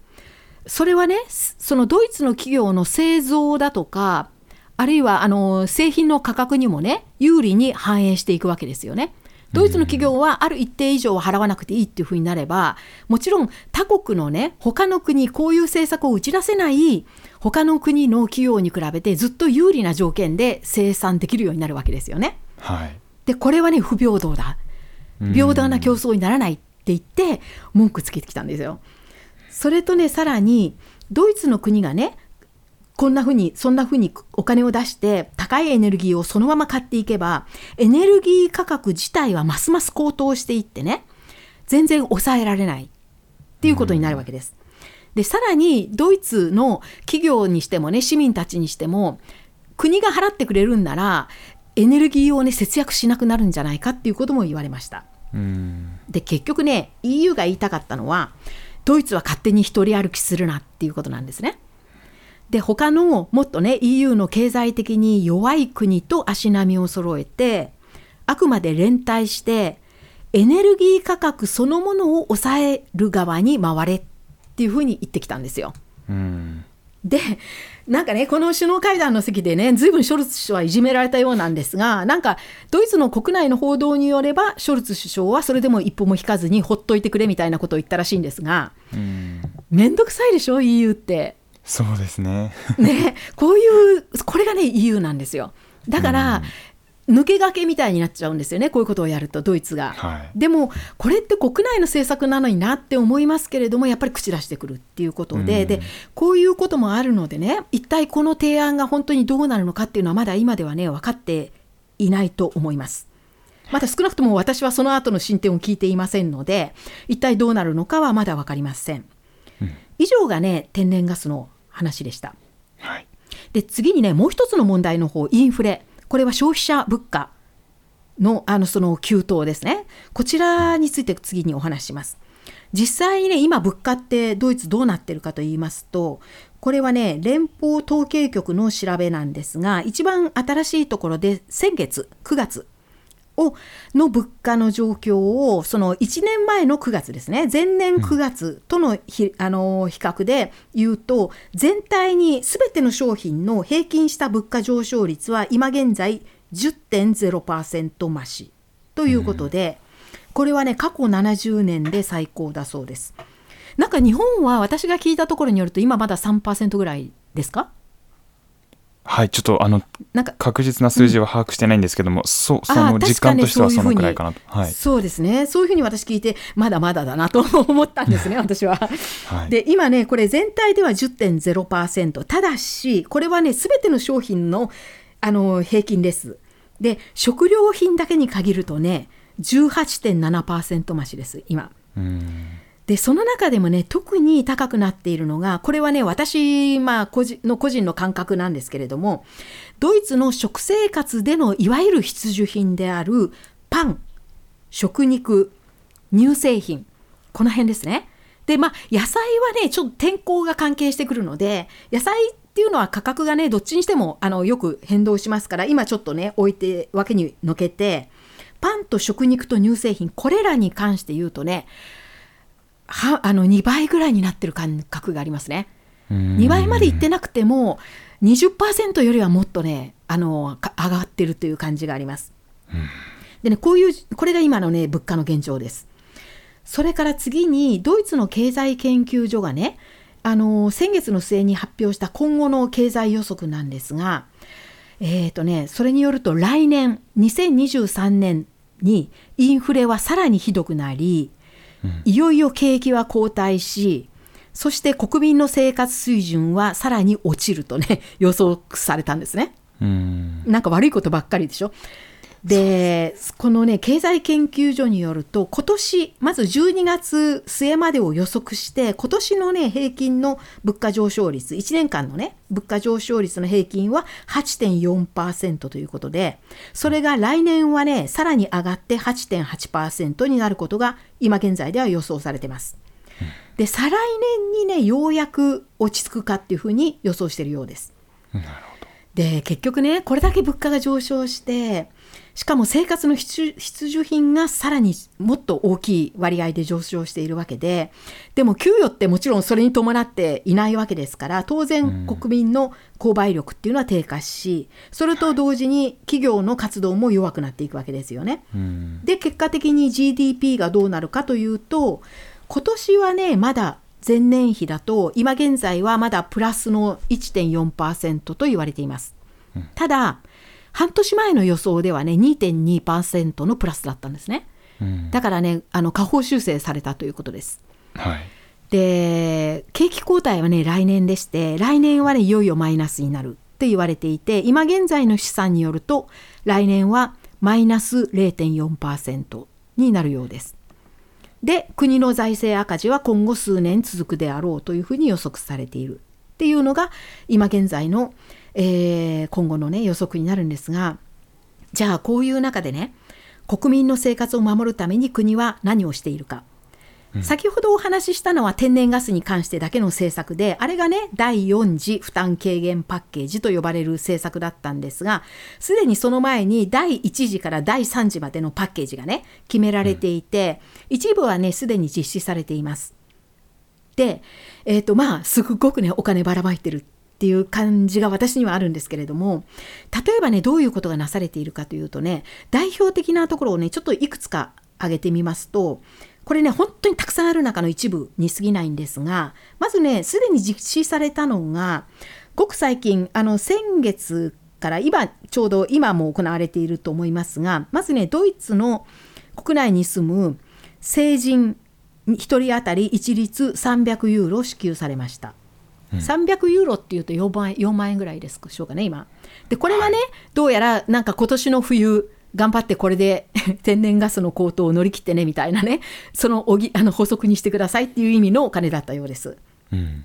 それはねそのドイツの企業の製造だとかあるいはあの製品の価格にもね有利に反映していくわけですよね。ドイツの企業はある一定以上は払わなくていいっていうふうになればもちろん他国のね他の国こういう政策を打ち出せない他の国の企業に比べてずっと有利な条件で生産できるようになるわけですよね。はい、でこれはね不平等だ平等な競争にならないって言って文句つけてきたんですよ。それとねさらにドイツの国がねこんなふうに、そんなふうにお金を出して高いエネルギーをそのまま買っていけば、エネルギー価格自体はますます高騰していってね、全然抑えられないっていうことになるわけです。で、さらにドイツの企業にしてもね、市民たちにしても、国が払ってくれるんなら、エネルギーをね、節約しなくなるんじゃないかっていうことも言われました。で、結局ね、EU が言いたかったのは、ドイツは勝手に一人歩きするなっていうことなんですね。で他のもっとね EU の経済的に弱い国と足並みを揃えてあくまで連帯してエネルギー価格そのものを抑える側に回れっていうふうに言ってきたんですよ。うんでなんかねこの首脳会談の席でねずいぶんショルツ首相はいじめられたようなんですがなんかドイツの国内の報道によればショルツ首相はそれでも一歩も引かずにほっといてくれみたいなことを言ったらしいんですが面倒くさいでしょ EU って。そうですね。ねこういうこれがね EU なんですよ。だから、うん、抜け駆けみたいになっちゃうんですよねこういうことをやるとドイツが、はい、でもこれって国内の政策なのになって思いますけれどもやっぱり口出してくるっていうことでうん、でこういうこともあるのでね一体この提案が本当にどうなるのかっていうのはまだ今ではね分かっていないと思います。まだ少なくとも私はその後の進展を聞いていませんので一体どうなるのかはまだ分かりません。うん、以上がね天然ガスの話でした。はい、で次にねもう一つの問題の方インフレこれは消費者物価のあのその急騰ですねこちらについて次にお話します。実際にね今物価ってドイツどうなってるかと言いますとこれはね連邦統計局の調べなんですが一番新しいところで先月9月をの物価の状況をその1年前の9月ですね。前年9月とのひ、あの比較で言うと全体に全ての商品の平均した物価上昇率は今現在10.0%増しということで、これはね過去70年で最高だそうです。なんか日本は私が聞いたところによると今まだ3%ぐらいですか？はいちょっとあのなんか確実な数字は把握してないんですけども、うん、そその実感としてはそのくらいかなと、はい、そうですね。そういうふうに私聞いてまだまだだなと思ったんですね 私は。はい、で今ねこれ全体では10.0%ただしこれはね全ての商品のあの平均です。で食料品だけに限るとね18.7%増しです今。でその中でもね特に高くなっているのがこれはね私、まあ、個人の個人の感覚なんですけれどもドイツの食生活でのいわゆる必需品であるパン食肉乳製品この辺ですね。でまあ野菜はねちょっと天候が関係してくるので野菜っていうのは価格がねどっちにしてもあのよく変動しますから今ちょっとね置いて分けにのけてパンと食肉と乳製品これらに関して言うとねはあの2倍ぐらいになってる感覚がありますね。2倍までいってなくても20%よりはもっとねあの上がってるという感じがあります。でねこういうこれが今のね物価の現状です。それから次にドイツの経済研究所がねあの先月の末に発表した今後の経済予測なんですが、えーとね、それによると来年2023年にインフレはさらにひどくなりいよいよ景気は後退し、そして国民の生活水準はさらに落ちるとね、予測されたんですね。んなんか悪いことばっかりでしょ。でこのね経済研究所によると今年まず12月末までを予測して今年のね平均の物価上昇率1年間のね物価上昇率の平均は8.4%ということでそれが来年はねさらに上がって8.8%になることが今現在では予想されてます。で再来年にねようやく落ち着くかっていうふうに予想しているようです。で結局ねこれだけ物価が上昇してしかも生活の必需品がさらにもっと大きい割合で上昇しているわけででも給与ってもちろんそれに伴っていないわけですから当然国民の購買力っていうのは低下しそれと同時に企業の活動も弱くなっていくわけですよね。で結果的に GDP がどうなるかというと今年はねまだ前年比だと今現在はまだプラスの1.4%と言われています。ただ半年前の予想ではね2.2%のプラスだったんですね、うん、だからねあの下方修正されたということです。はいで景気後退はね来年でして来年はねいよいよマイナスになるって言われていて今現在の試算によると来年はマイナス0.4%になるようです。で国の財政赤字は今後数年続くであろうというふうに予測されているっていうのが今現在のえー、今後のね予測になるんですがじゃあこういう中でね国民の生活を守るために国は何をしているか、うん、先ほどお話ししたのは天然ガスに関してだけの政策であれがね第4次負担軽減パッケージと呼ばれる政策だったんですがすでにその前に第1次から第3次までのパッケージがね決められていて、うん、一部はねすでに実施されています。で、えーとまあ、すごくねお金ばらまいてるっっていう感じが私にはあるんですけれども例えばねどういうことがなされているかというとね代表的なところをねちょっといくつか挙げてみますとこれね本当にたくさんある中の一部に過ぎないんですがまずねすでに実施されたのがごく最近あの先月から今ちょうど今も行われていると思いますがまずねドイツの国内に住む成人1人当たり一律300ユーロ支給されました。300ユーロっていうと4万 ,4 万円ぐらいですしょうかね今。でこれはね、はい、どうやらなんか今年の冬頑張ってこれで 天然ガスの高騰を乗り切ってねみたいなねそのおぎあの補足にしてくださいっていう意味のお金だったようです、うん、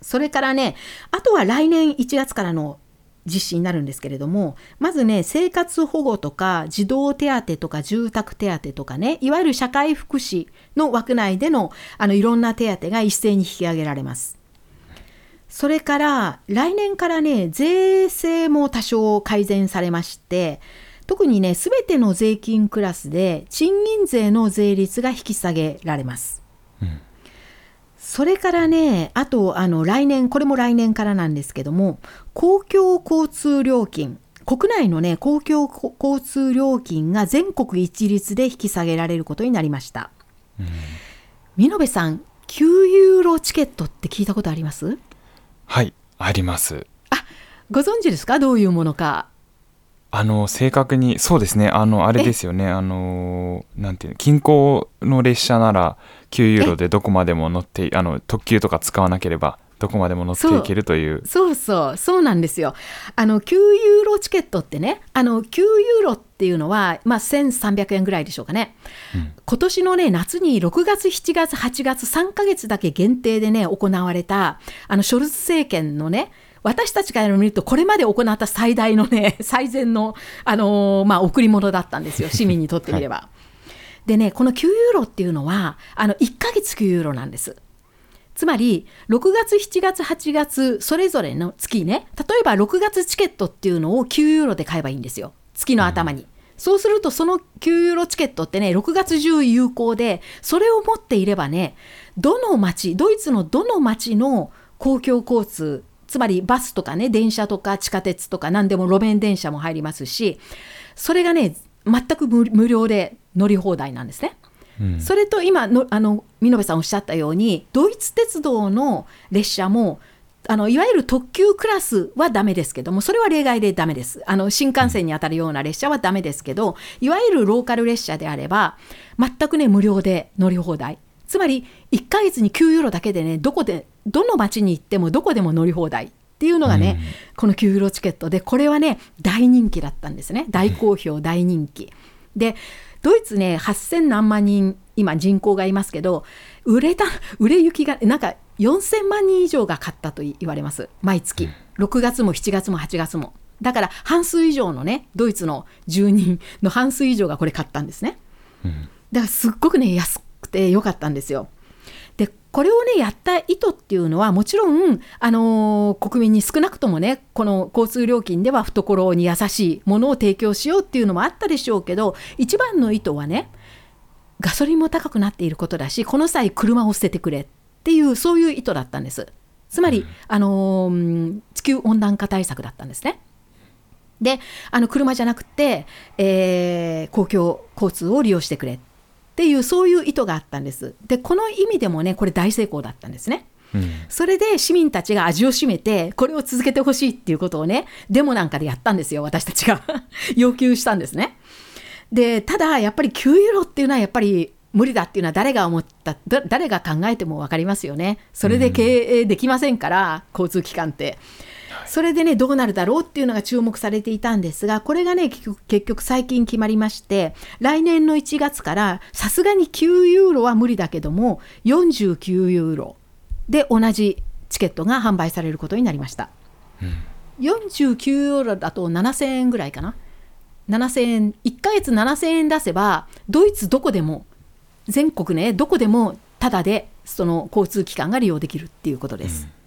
それからねあとは来年1月からの実施になるんですけれどもまずね生活保護とか児童手当とか住宅手当とかねいわゆる社会福祉の枠内でのあのいろんな手当が一斉に引き上げられます。それから来年からね税制も多少改善されまして特にねすべての税金クラスで賃金税の税率が引き下げられます。うんそれからね、あと、あの、来年、これも来年からなんですけども、公共交通料金、国内のね、公共交通料金が全国一律で引き下げられることになりました。うん、見延さん、9ユーロチケットって聞いたことあります？はい、あります。あ、ご存知ですか？どういうものか。あの、正確に、そうですね、あの、あれですよね、あの、なんていうの、近郊の列車なら、9ユーロでどこまでも乗ってあの特急とか使わなければどこまでも乗っていけるという。そうそう。そうなんですよ。あの9ユーロチケットってねあの9ユーロっていうのは、まあ、1300円ぐらいでしょうかね、うん、今年のね夏に6月7月8月3か月だけ限定でね行われたあのショルツ政権のね私たちから見るとこれまで行った最大のね 最善の、あのー、まあ、贈り物だったんですよ 市民にとってみれば。はいでね、この9ユーロっていうのは、あの、1ヶ月9ユーロなんです。つまり、6月、7月、8月、それぞれの月ね、例えば6月チケットっていうのを9ユーロで買えばいいんですよ。月の頭に。うん、そうすると、その9ユーロチケットってね、6月中有効で、それを持っていればね、どの町、ドイツのどの町の公共交通、つまりバスとかね、電車とか地下鉄とか何でも路面電車も入りますし、それがね、全く無料で乗り放題なんですね。うん、それと今のあの見延さんおっしゃったようにドイツ鉄道の列車もあのいわゆる特急クラスはダメですけどもそれは例外でダメです。あの新幹線に当たるような列車はダメですけどいわゆるローカル列車であれば全くね無料で乗り放題。つまり1ヶ月に9ユーロだけでねどこでどの町に行ってもどこでも乗り放題。っていうのがね、うん、この9ユーロチケットでこれはね大人気だったんですね。大好評大人気。でドイツね8000何万人今人口がいますけど売れた売れ行きがなんか4000万人以上が買ったと言われます。毎月。6月も7月も8月も。だから半数以上のねドイツの住人の半数以上がこれ買ったんですね、だからすっごくね安くてよかったんですよ。これをねやった意図っていうのはもちろん、あのー、国民に少なくともねこの交通料金では懐に優しいものを提供しようっていうのもあったでしょうけど一番の意図はねガソリンも高くなっていることだしこの際車を捨ててくれっていうそういう意図だったんです。つまり、あのー、地球温暖化対策だったんですね。であの車じゃなくて、えー、公共交通を利用してくれっていうそういう意図があったんです。でこの意味でもねこれ大成功だったんですね。うん、それで市民たちが味を占めてこれを続けてほしいっていうことをねデモなんかでやったんですよ私たちが 要求したんですね。でただやっぱり9ユーロっていうのはやっぱり無理だっていうのは誰が思った誰が考えても分かりますよね。それで経営できませんから、交通機関って。それでねどうなるだろうっていうのが注目されていたんですがこれがね結局最近決まりまして来年の1月からさすがに9ユーロは無理だけども49ユーロで同じチケットが販売されることになりました、うん、49ユーロだと7000円ぐらいかな。7000円1ヶ月7000円出せばドイツどこでも全国ねどこでもただでその交通機関が利用できるっていうことです。うん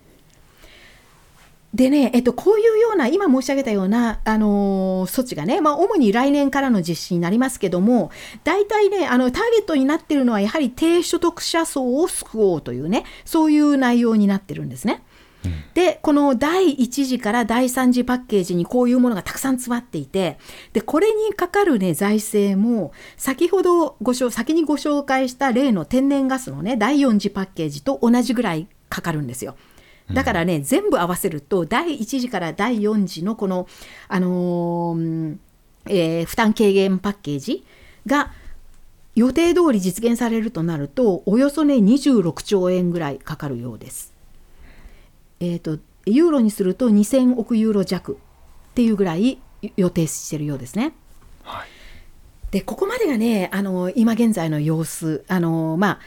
でね、えっと、こういうような、今申し上げたような、あのー、措置がね、まあ、主に来年からの実施になりますけども、大体ね、あの、ターゲットになっているのは、やはり低所得者層を救おうというね、そういう内容になってるんですね。で、この第1次から第3次パッケージにこういうものがたくさん詰まっていて、で、これにかかるね、財政も、先ほどご先にご紹介した例の天然ガスのね、第4次パッケージと同じぐらいかかるんですよ。だからね、うん、全部合わせると第1次から第4次のこの、あのー、えー、負担軽減パッケージが予定通り実現されるとなるとおよそね26兆円ぐらいかかるようです。えーと、ユーロにすると2000億ユーロ弱っていうぐらい予定してるようですね。はい、でここまでがねあの今現在の様子あのまあ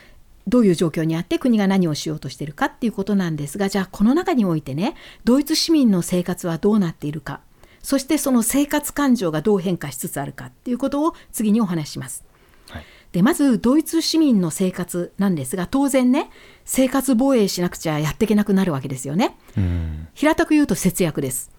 どういう状況にあって国が何をしようとしているかっていうことなんですがじゃあこの中においてねドイツ市民の生活はどうなっているかそしてその生活感情がどう変化しつつあるかっていうことを次にお話しします。はい、でまずドイツ市民の生活なんですが当然ね生活防衛しなくちゃやっていけなくなるわけですよね。平たく言うと節約です。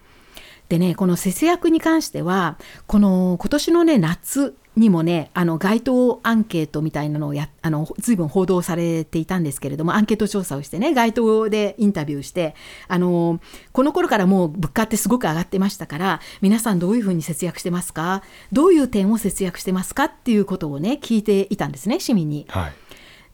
でねこの節約に関してはこの今年のね夏にもねあの街頭アンケートみたいなのをやあの随分報道されていたんですけれどもアンケート調査をしてね街頭でインタビューしてあのこの頃からもう物価ってすごく上がってましたから皆さんどういうふうに節約してますか？どういう点を節約してますかっていうことをね聞いていたんですね市民に。はい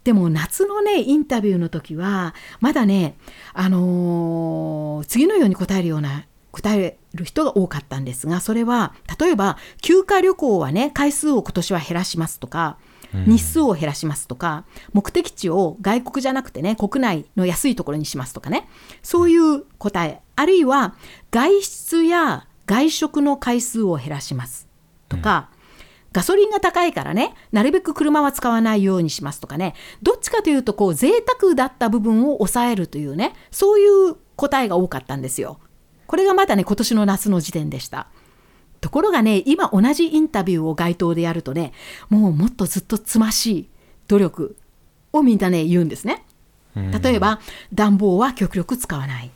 でも夏のねインタビューの時はまだねあのー、次のように答えるような答える人が多かったんですがそれは例えば休暇旅行はね回数を今年は減らしますとか日数を減らしますとか、目的地を外国じゃなくてね国内の安いところにしますとかね。そういう答えあるいは外出や外食の回数を減らしますとか、ガソリンが高いからね、なるべく車は使わないようにしますとかね、どっちかというと、こう、贅沢だった部分を抑えるというね、そういう答えが多かったんですよ。これがまだね、今年の夏の時点でした。ところがね、今同じインタビューを街頭でやるとね、もうもっとずっとつましい努力をみんなね、言うんですね。例えば、暖房は極力使わない。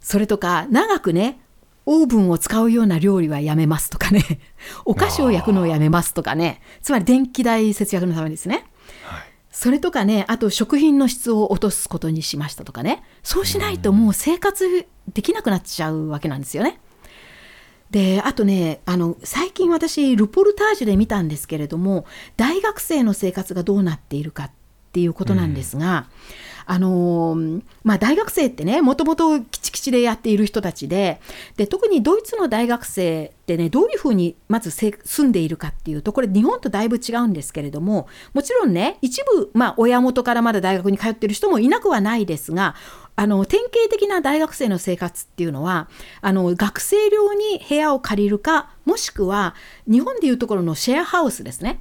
それとか、長くね、オーブンを使うような料理はやめますとかね、お菓子を焼くのをやめますとかね、つまり電気代節約のためですね。それとかね、あと食品の質を落とすことにしましたとかね、そうしないともう生活できなくなっちゃうわけなんですよね。で、あとね、あの、最近私、ルポルタージュで見たんですけれども、大学生の生活がどうなっているかっていうことなんですが、あのー、まあ、大学生ってねもともときちきちでやっている人たちでで特にドイツの大学生ってねどういうふうにまず住んでいるかっていうとこれ日本とだいぶ違うんですけれどももちろんね一部、まあ、親元からまだ大学に通ってる人もいなくはないですがあの典型的な大学生の生活っていうのはあの学生寮に部屋を借りるかもしくは日本でいうところのシェアハウスですね。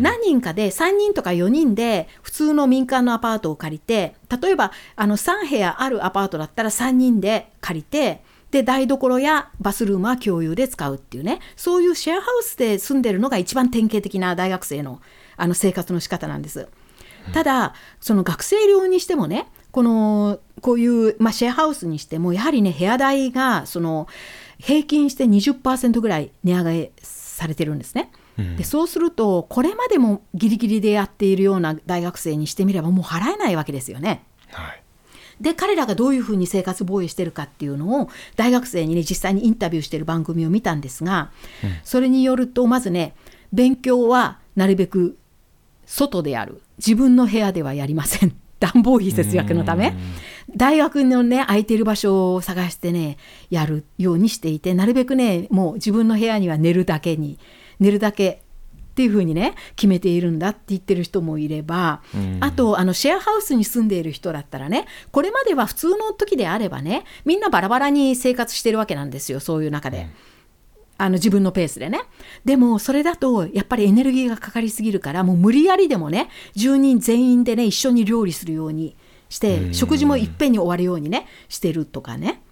何人かで3人とか4人で普通の民間のアパートを借りて例えばあの3部屋あるアパートだったら3人で借りてで台所やバスルームは共有で使うっていうねそういうシェアハウスで住んでるのが一番典型的な大学生のあの生活の仕方なんです。ただその学生寮にしてもねこのこういう、まあ、シェアハウスにしてもやはりね部屋代がその平均して20%ぐらい値上げされてるんですね。でそうするとこれまでもギリギリでやっているような大学生にしてみればもう払えないわけですよね。はい。で彼らがどういうふうに生活防衛してるかっていうのを大学生にね実際にインタビューしてる番組を見たんですが、うん、それによるとまずね勉強はなるべく外でやる。自分の部屋ではやりません。暖房費節約のため。大学のね空いてる場所を探してねやるようにしていてなるべくねもう自分の部屋には寝るだけに寝るだけっていうふうにね決めているんだって言ってる人もいれば、あとあのシェアハウスに住んでいる人だったらねこれまでは普通の時であればねみんなバラバラに生活してるわけなんですよそういう中で。あの自分のペースでね。でもそれだとやっぱりエネルギーがかかりすぎるからもう無理やりでもね住人全員でね一緒に料理するようにして食事もいっぺんに終わるようにねしてるとかね。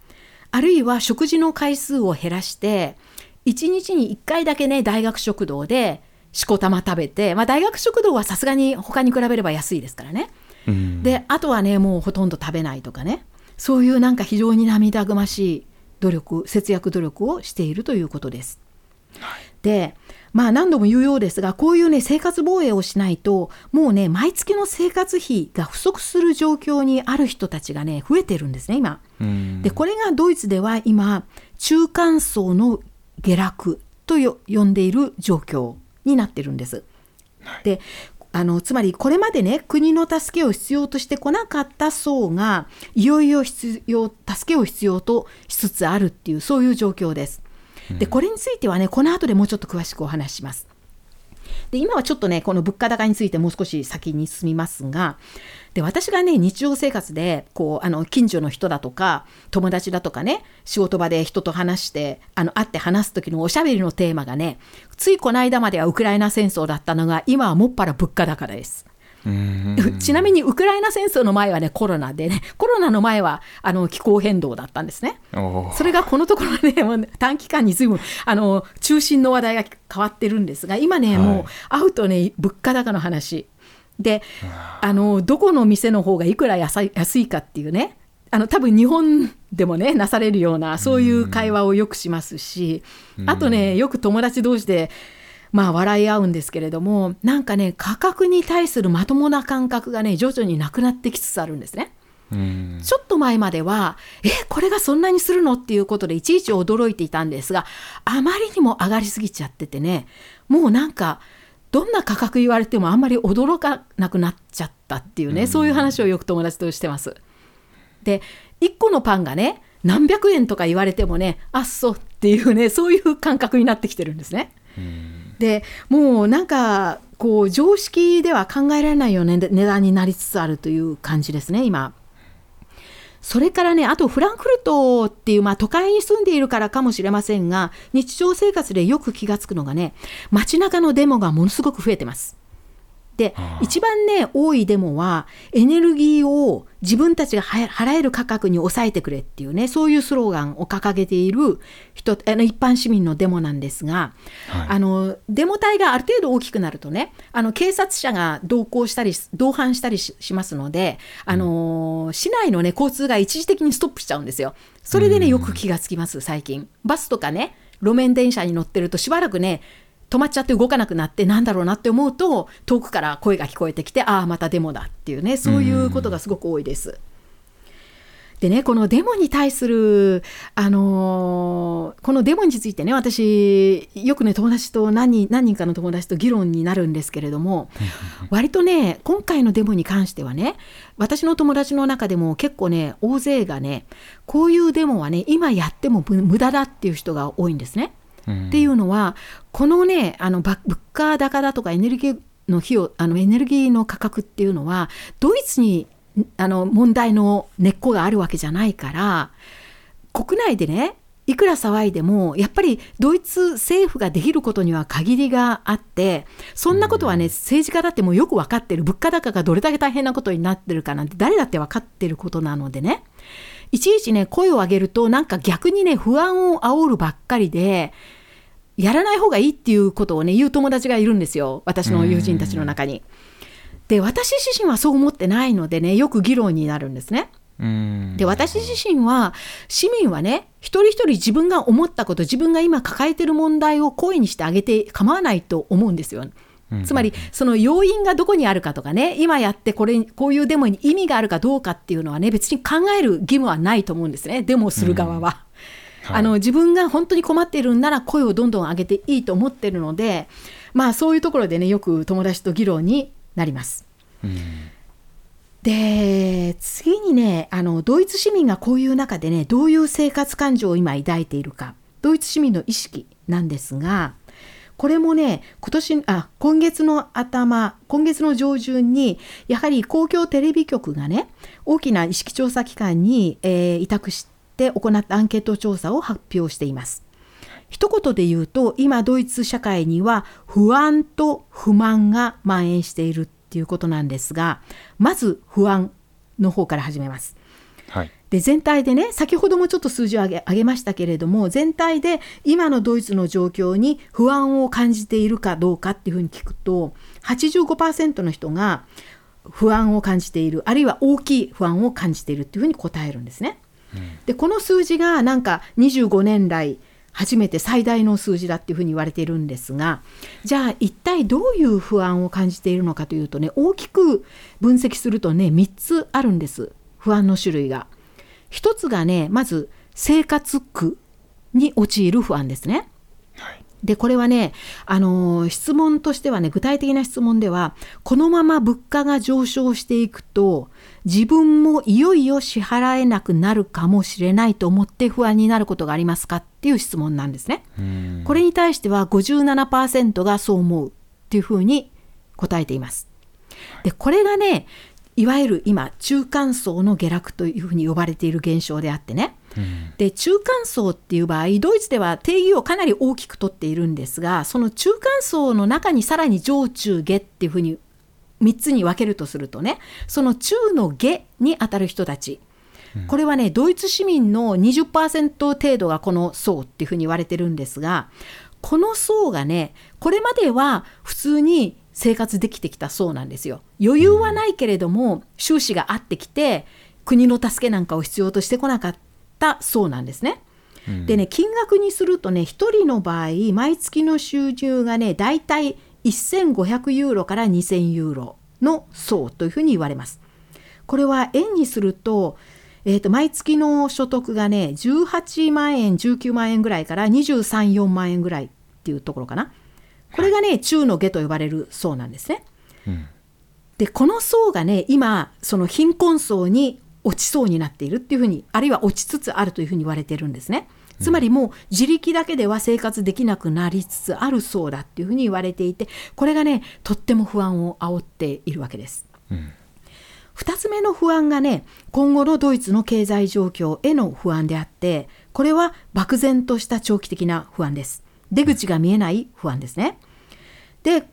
あるいは食事の回数を減らして1日に1回だけね大学食堂でしこたま食べて、まあ、大学食堂はさすがに他に比べれば安いですからね、うん、であとはねもうほとんど食べないとかね。そういうなんか非常に涙ぐましい努力節約努力をしているということです。はい、でまあ何度も言うようですがこういうね生活防衛をしないともうね毎月の生活費が不足する状況にある人たちがね増えてるんですね今。でこれがドイツでは今中間層の下落と呼んでいる状況になってるんです。はい、であのつまりこれまでね国の助けを必要としてこなかった層がいよいよ必要助けを必要としつつあるっていうそういう状況です。でこれについてはねこの後でもうちょっと詳しくお話しします。で今はちょっとねこの物価高についてもう少し先に進みますがで私がね日常生活でこうあの近所の人だとか友達だとかね仕事場で人と話してあの会って話す時のおしゃべりのテーマがねついこの間まではウクライナ戦争だったのが今はもっぱら物価高です。ちなみにウクライナ戦争の前はねコロナでねコロナの前はあの気候変動だったんですね。それがこのところねもう短期間に随分あの中心の話題が変わってるんですが今ね、はい、もう会うとね物価高の話。であのどこの店の方がいくら安い安いかっていうねあの多分日本でもねなされるようなそういう会話をよくしますしあとねよく友達同士でまあ笑い合うんですけれどもなんかね価格に対するまともな感覚がね徐々になくなってきつつあるんですね。ちょっと前までは、え、これがそんなにするのっていうことでいちいち驚いていたんですが、あまりにも上がりすぎちゃっててね、もうなんか、どんな価格言われてもあんまり驚かなくなっちゃったっていうね、そういう話をよく友達としてます。で、1個のパンがね、何百円とか言われてもね、あっそうっていうね、そういう感覚になってきてるんですね。でもうなんかこう常識では考えられないような値段になりつつあるという感じですね今。それからね、あとフランクフルトっていう、まあ、都会に住んでいるからかもしれませんが、日常生活でよく気がつくのがね、街中のデモがものすごく増えてます。で、一番ね、多いデモは、エネルギーを自分たちが払える価格に抑えてくれっていうね、そういうスローガンを掲げている人、あの一般市民のデモなんですが、はい、あの、デモ隊がある程度大きくなるとね、あの、警察車が同行したり、同伴したりしますので、あの、うん、市内のね、交通が一時的にストップしちゃうんですよ。それでね、よく気がつきます、最近。バスとかね、路面電車に乗ってるとしばらくね、止まっちゃって動かなくなってなんだろうなって思うと遠くから声が聞こえてきてああまたデモだっていうねそういうことがすごく多いです。でね、このデモに対する、あのー、このデモについてね、私、よくね、友達と何人何人かの友達と議論になるんですけれども、割とね、今回のデモに関してはね、私の友達の中でも結構ね、大勢がね、こういうデモはね、今やっても無駄だっていう人が多いんですね。っていうのはこのねあの物価高だとかエネルギーの費用あのエネルギーの価格っていうのはドイツにあの問題の根っこがあるわけじゃないから国内でねいくら騒いでもやっぱりドイツ政府ができることには限りがあってそんなことはね政治家だってもうよく分かってる物価高がどれだけ大変なことになってるかなんて誰だって分かってることなのでね。いちいちね声を上げるとなんか逆にね不安を煽るばっかりでやらない方がいいっていうことをね言う友達がいるんですよ私の友人たちの中に。で私自身はそう思ってないのでねよく議論になるんですね。で私自身は市民はね一人一人自分が思ったこと自分が今抱えてる問題を声にしてあげて構わないと思うんですよ。つまりその要因がどこにあるかとかね今やってこれこういうデモに意味があるかどうかっていうのはね別に考える義務はないと思うんですねデモをする側は。あの自分が本当に困っているんなら声をどんどん上げていいと思ってるのでまあそういうところでねよく友達と議論になります。うん。で次にねあのドイツ市民がこういう中でねどういう生活感情を今抱いているか。ドイツ市民の意識なんですがこれもね今年あ今月の頭今月の上旬にやはり公共テレビ局がね大きな意識調査機関に、えー、委託してって行ったアンケート調査を発表しています。一言で言うと今ドイツ社会には不安と不満が蔓延しているっていうことなんですがまず不安の方から始めます。はい、で全体でね先ほどもちょっと数字を上げ上げましたけれども全体で今のドイツの状況に不安を感じているかどうかっていうふうに聞くと85%の人が不安を感じているあるいは大きい不安を感じているっていうふうに答えるんですね。でこの数字がなんか25年来初めて最大の数字だっていうふうに言われているんですがじゃあ一体どういう不安を感じているのかというとね大きく分析するとね3つあるんです不安の種類が。1つがねまず生活苦に陥る不安ですね。でこれはね、あのー、質問としてはね具体的な質問ではこのまま物価が上昇していくと自分もいよいよ支払えなくなるかもしれないと思って不安になることがありますかっていう質問なんですね。これに対しては57%がそう思うっていうふうに答えています。でこれがねいわゆる今中間層の下落というふうに呼ばれている現象であってねで中間層っていう場合ドイツでは定義をかなり大きくとっているんですがその中間層の中にさらに上中下っていうふうに3つに分けるとするとねその中の下にあたる人たちこれはねドイツ市民の20%程度がこの層っていうふうに言われてるんですがこの層がねこれまでは普通に生活できてきた層なんですよ。余裕はないけれども収支があってきて国の助けなんかを必要としてこなかった層なんですね。でね金額にするとね1人の場合毎月の収入がねだいたい1500ユーロから2000ユーロの層というふうに言われます。これは円にすると,、えーと、毎月の所得がね18万円19万円ぐらいから234万円ぐらいっていうところかな。これがね中の下と呼ばれる層なんですね。うん、でこの層がね今その貧困層に落ちそうになっているっていうふうにあるいは落ちつつあるというふうに言われてるんですね。つまりもう自力だけでは生活できなくなりつつあるそうだっていうふうに言われていてこれがねとっても不安を煽っているわけです。うん。2つ目の不安がね今後のドイツの経済状況への不安であってこれは漠然とした長期的な不安です。出口が見えない不安ですね。で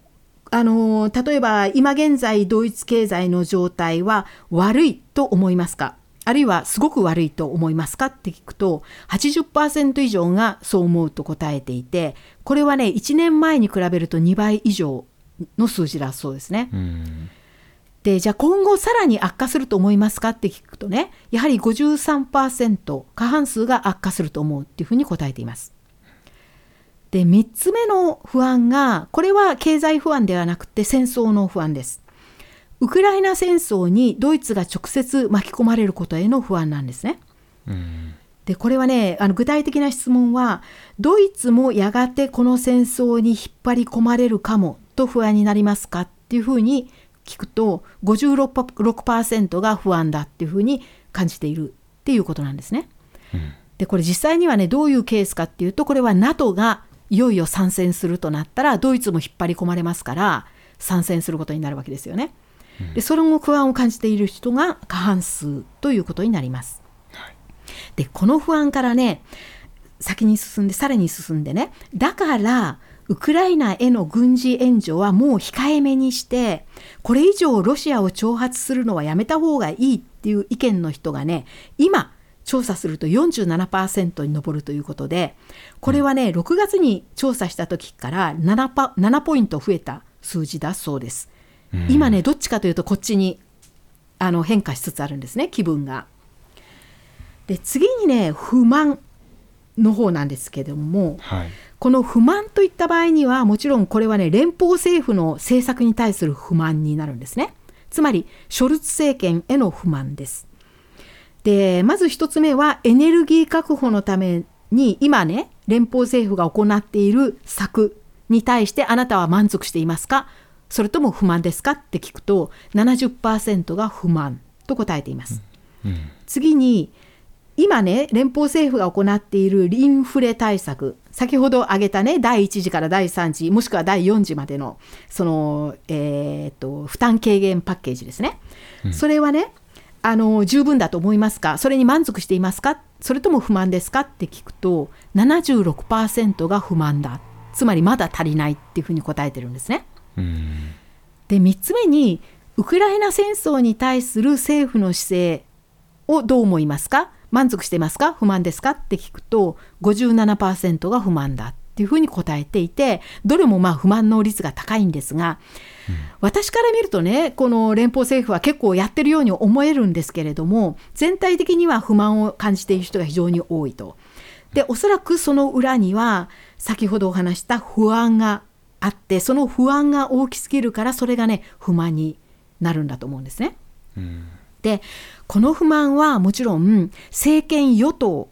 あの例えば今現在ドイツ経済の状態は悪いと思いますか？あるいはすごく悪いと思いますか？って聞くと80%以上がそう思うと答えていてこれはね1年前に比べると2倍以上の数字だそうですね。でじゃあ今後さらに悪化すると思いますか？って聞くとねやはり53%過半数が悪化すると思うっていうふうに答えています。で3つ目の不安がこれは経済不安ではなくて戦争の不安です。ウクライナ戦争にドイツが直接巻き込まれることへの不安なんですね。でこれはねあの具体的な質問はドイツもやがてこの戦争に引っ張り込まれるかもと不安になりますかっていうふうに聞くと56%が不安だっていうふうに感じているっていうことなんですね。うん、でこれ実際にはねどういうケースかっていうとこれは NATO がいよいよ参戦するとなったらドイツも引っ張り込まれますから参戦することになるわけですよね。でその後不安を感じている人が過半数ということになります。はい、でこの不安からね先に進んでさらに進んでねだからウクライナへの軍事援助はもう控えめにしてこれ以上ロシアを挑発するのはやめた方がいいっていう意見の人がね今調査すると47%に上るということでこれはね6月に調査した時から 7, パ7ポイント増えた数字だそうです。今ねどっちかというとこっちにあの変化しつつあるんですね気分が。で次にね不満の方なんですけども、はい、この不満といった場合にはもちろんこれはね連邦政府の政策に対する不満になるんですね。つまりショルツ政権への不満です。でまず1つ目はエネルギー確保のために今ね連邦政府が行っている策に対してあなたは満足していますか？それとも不満ですかって聞くと70%が不満と答えています。うん。うん、次に今ね連邦政府が行っているインフレ対策先ほど挙げたね第1次から第3次もしくは第4次までのその、えー、っと負担軽減パッケージですね、うん、それはねあの十分だと思いますか？それに満足していますか？それとも不満ですかって聞くと76%が不満だ。つまりまだ足りないっていうふうに答えてるんですね。で3つ目にウクライナ戦争に対する政府の姿勢をどう思いますか？満足してますか？不満ですか？って聞くと57%が不満だっていうふうに答えていてどれもまあ不満の率が高いんですが、うん、私から見るとねこの連邦政府は結構やってるように思えるんですけれども全体的には不満を感じている人が非常に多いと。でおそらくその裏には先ほどお話した不安があってその不安が大きすぎるからそれがね不満になるんだと思うんですね。うん、でこの不満はもちろん政権与党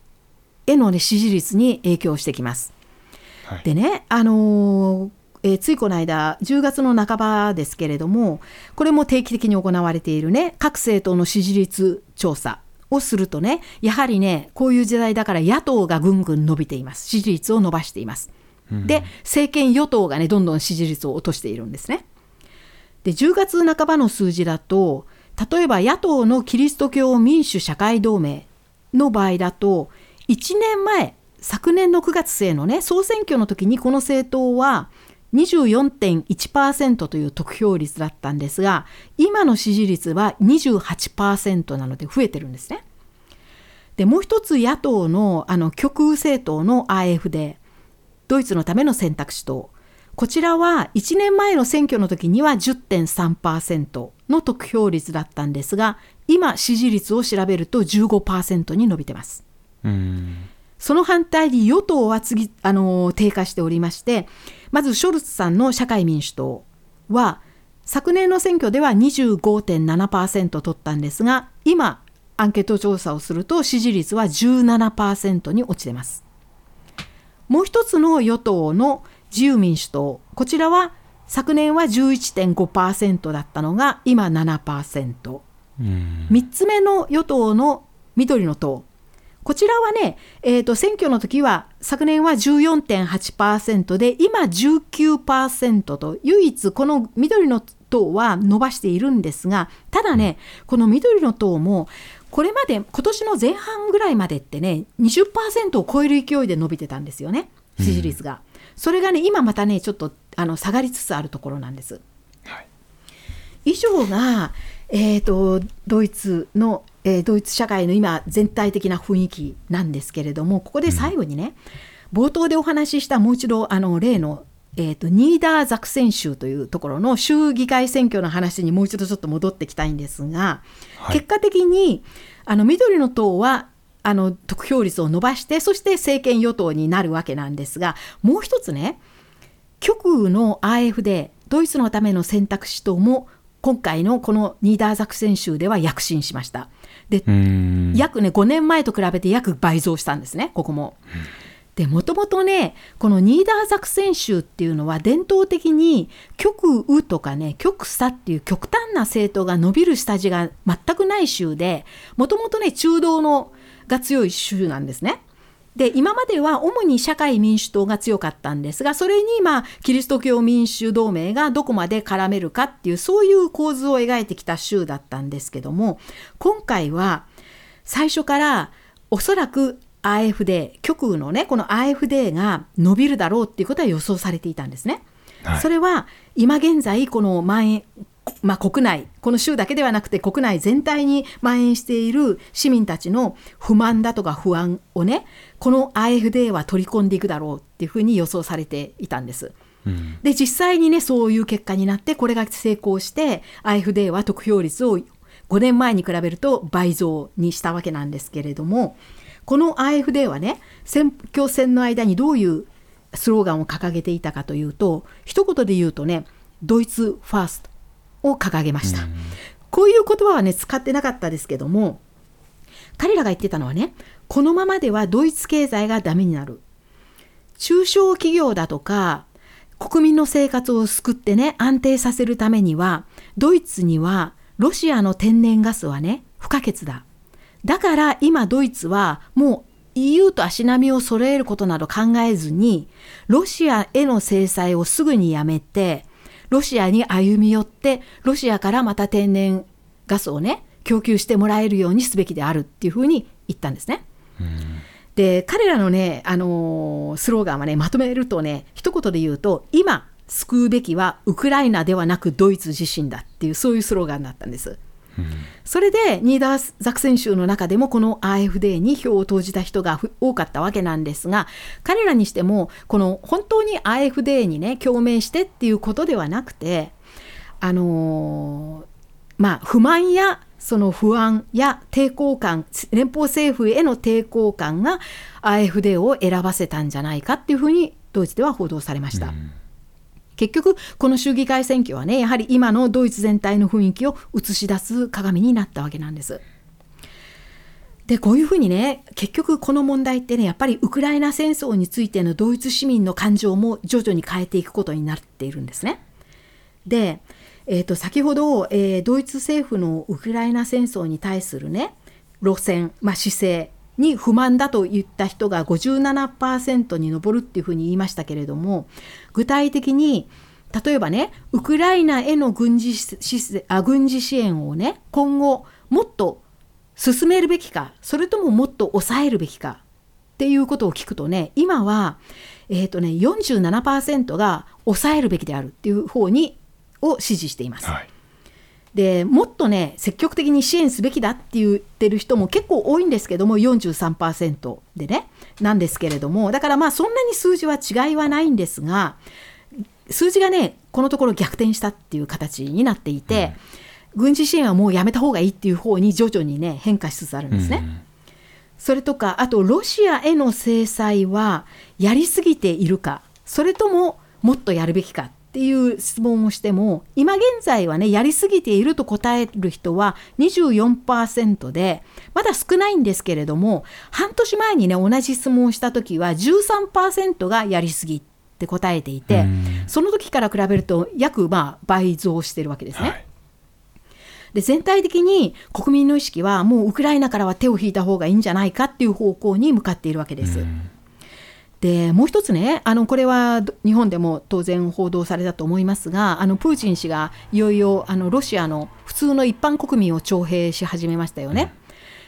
への、ね、支持率に影響してきます。はい、でねあのーえー、ついこの間10月の半ばですけれどもこれも定期的に行われているね各政党の支持率調査をするとねやはりねこういう時代だから野党がぐんぐん伸びています支持率を伸ばしています。で政権与党がねどんどん支持率を落としているんですね。で10月半ばの数字だと例えば野党のキリスト教民主社会同盟の場合だと1年前昨年の9月末のね総選挙の時にこの政党は24.1%という得票率だったんですが今の支持率は28%なので増えてるんですね。でもう一つ野党のあの極右政党の AfD ドイツのための選択肢党こちらは1年前の選挙の時には10.3%の得票率だったんですが今支持率を調べると15%に伸びてます。その反対に与党は次あの低下しておりましてまずショルツさんの社会民主党は昨年の選挙では25.7%取ったんですが今アンケート調査をすると支持率は17%に落ちてます。もう一つの与党の自由民主党。こちらは昨年は11.5%だったのが今7%。3つ目の与党の緑の党。こちらはね、えーと、選挙の時は昨年は14.8%で今19%と唯一この緑の党は伸ばしているんですがただねこの緑の党もこれまで今年の前半ぐらいまでってね20%を超える勢いで伸びてたんですよね支持率が、うん、それがね今またねちょっとあの下がりつつあるところなんです、はい、以上が、えーと、ドイツの、えー、ドイツ社会の今全体的な雰囲気なんですけれどもここで最後にね、うん、冒頭でお話ししたもう一度あの例のえーと、ニーダーザクセン州というところの州議会選挙の話にもう一度ちょっと戻ってきたいんですが、はい、結果的にあの緑の党はあの得票率を伸ばしてそして政権与党になるわけなんですがもう一つね極右の AfD ドイツのための選択肢党も今回のこのニーダーザクセン州では躍進しました。で約ね5年前と比べて約倍増したんですねここも。でもともとねこのニーダーザクセン州っていうのは伝統的に極右とかね極左っていう極端な政党が伸びる下地が全くない州でもともとね中道のが強い州なんですね。で今までは主に社会民主党が強かったんですがそれにまあキリスト教民主同盟がどこまで絡めるかっていうそういう構図を描いてきた州だったんですけども今回は最初からおそらく AFD 極右のねこの AFD が伸びるだろうっていうことは予想されていたんですね。はい、それは今現在この蔓延まあ、国内この州だけではなくて国内全体に蔓延している市民たちの不満だとか不安をねこの AFD は取り込んでいくだろうっていうふうに予想されていたんです。うん、で実際にねそういう結果になってこれが成功して AFD は得票率を5年前に比べると倍増にしたわけなんですけれどもこの AFD はね選挙戦の間にどういうスローガンを掲げていたかというと一言で言うとねドイツファーストを掲げました。こういう言葉はね使ってなかったですけども彼らが言ってたのはねこのままではドイツ経済がダメになる。中小企業だとか国民の生活を救ってね安定させるためにはドイツにはロシアの天然ガスはね不可欠だだから今ドイツはもう EU と足並みを揃えることなど考えずにロシアへの制裁をすぐにやめてロシアに歩み寄ってロシアからまた天然ガスをね供給してもらえるようにすべきであるっていうふうに言ったんですね。で彼らのね、あのー、スローガンはねまとめるとね一言で言うと今救うべきはウクライナではなくドイツ自身だっていうそういうスローガンだったんです。それでニーダーザクセン州の中でもこの AfD に票を投じた人が多かったわけなんですが彼らにしてもこの本当に AfD にね共鳴してっていうことではなくてあのー、まあ不満やその不安や抵抗感連邦政府への抵抗感が AfD を選ばせたんじゃないかっていうふうにドイツでは報道されました。うん結局この州議会選挙はねやはり今のドイツ全体の雰囲気を映し出す鏡になったわけなんです。でこういうふうにね結局この問題ってねやっぱりウクライナ戦争についてのドイツ市民の感情も徐々に変えていくことになっているんですね。で、えー、と先ほど、えー、ドイツ政府のウクライナ戦争に対するね路線、まあ、姿勢に不満だと言った人が57%に上るっていうふうに言いましたけれども具体的に例えばねウクライナへの軍事あ軍事支援をね今後もっと進めるべきかそれとももっと抑えるべきかっていうことを聞くとね今はえーとね、47%が抑えるべきであるっていう方にを支持しています。はいでもっとね積極的に支援すべきだって言ってる人も結構多いんですけども43%でねなんですけれどもだからまあそんなに数字は違いはないんですが数字がねこのところ逆転したっていう形になっていて、うん、軍事支援はもうやめた方がいいっていう方に徐々にね変化しつつあるんですね。うん、それとかあとロシアへの制裁はやりすぎているかそれとももっとやるべきかっていう質問をしても今現在はねやりすぎていると答える人は24%でまだ少ないんですけれども半年前にね同じ質問をした時は13%がやりすぎって答えていてその時から比べると約まあ倍増してるわけですね。はいで全体的に国民の意識はもうウクライナからは手を引いた方がいいんじゃないかっていう方向に向かっているわけです。でもう一つねあのこれは日本でも当然報道されたと思いますがあのプーチン氏がいよいよあのロシアの普通の一般国民を徴兵し始めましたよね。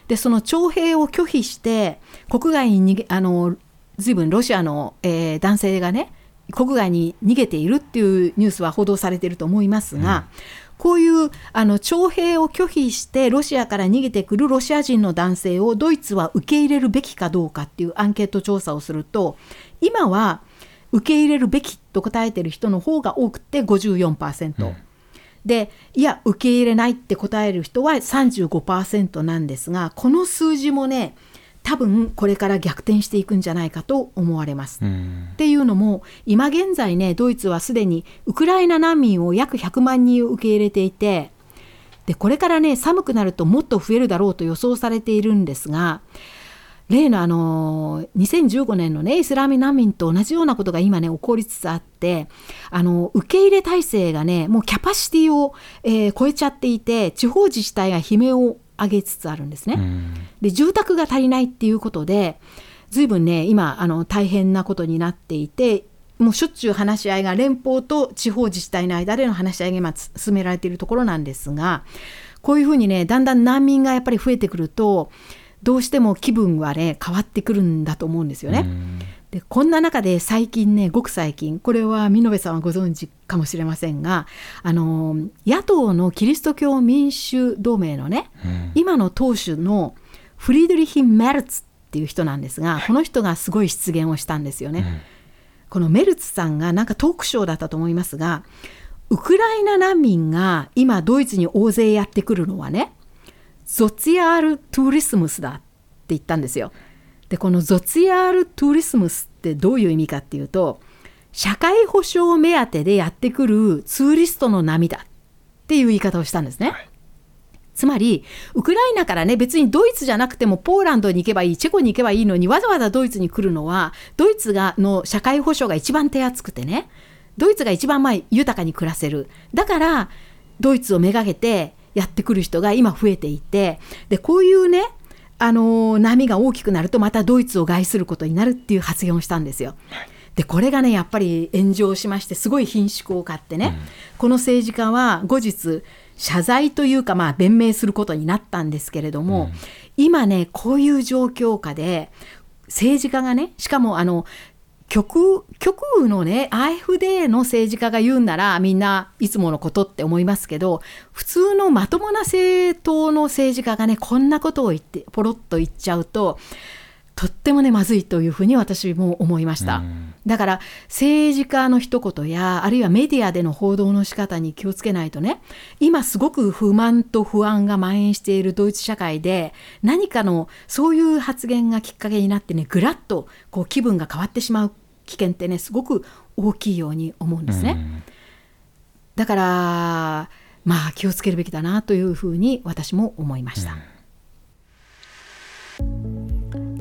でその徴兵を拒否して国外に逃げあの随分ロシアの、えー、男性がね国外に逃げているっていうニュースは報道されていると思いますが、うんこういうあの徴兵を拒否してロシアから逃げてくるロシア人の男性をドイツは受け入れるべきかどうかっていうアンケート調査をすると今は受け入れるべきと答えてる人の方が多くて54%、うん、でいや受け入れないって答える人は35%なんですがこの数字もね多分これから逆転していくんじゃないかと思われます。っていうのも今現在ねドイツはすでにウクライナ難民を約100万人受け入れていてでこれからね寒くなるともっと増えるだろうと予想されているんですが例のあの2015年のねイスラミ難民と同じようなことが今ね起こりつつあってあの受け入れ体制がねもうキャパシティを、えー、超えちゃっていて地方自治体が悲鳴を上げつつあるんですね。で住宅が足りないっていうことで随分ね今あの大変なことになっていてもうしょっちゅう話し合いが連邦と地方自治体の間での話し合いが進められているところなんですがこういうふうにねだんだん難民がやっぱり増えてくるとどうしても気分はね変わってくるんだと思うんですよね。でこんな中で最近ねごく最近これは美濃部さんはご存知かもしれませんがあの野党のキリスト教民主同盟のね、うん、今の党首のフリードリヒ・メルツっていう人なんですが、この人がすごい失言をしたんですよね。うん、このメルツさんがなんかトークショーだったと思いますがウクライナ難民が今ドイツに大勢やってくるのはねゾツィアール・トゥーリスムスだって言ったんですよ。でこのゾツィアール・トゥーリスムスってどういう意味かっていうと社会保障目当てでやってくるツーリストの波だっていう言い方をしたんですね。はい、つまりウクライナからね別にドイツじゃなくてもポーランドに行けばいいチェコに行けばいいのにわざわざドイツに来るのはドイツがの社会保障が一番手厚くてねドイツが一番まあ豊かに暮らせるだからドイツをめがけてやってくる人が今増えていてでこういうねあの波が大きくなるとまたドイツを害することになるっていう発言をしたんですよ。でこれがねやっぱり炎上しましてすごい品種を買ってね、うん、この政治家は後日謝罪というかまあ弁明することになったんですけれども、うん、今ねこういう状況下で政治家がねしかもあの極極右のね AfD の政治家が言うんならみんないつものことって思いますけど普通のまともな政党の政治家がねこんなことを言ってポロッと言っちゃうととってもねまずいというふうに私も思いました、だから政治家の一言やあるいはメディアでの報道の仕方に気をつけないとね今すごく不満と不安が蔓延しているドイツ社会で何かのそういう発言がきっかけになってねぐらっとこう気分が変わってしまう危険ってねすごく大きいように思うんですね。だからまあ気をつけるべきだなというふうに私も思いました。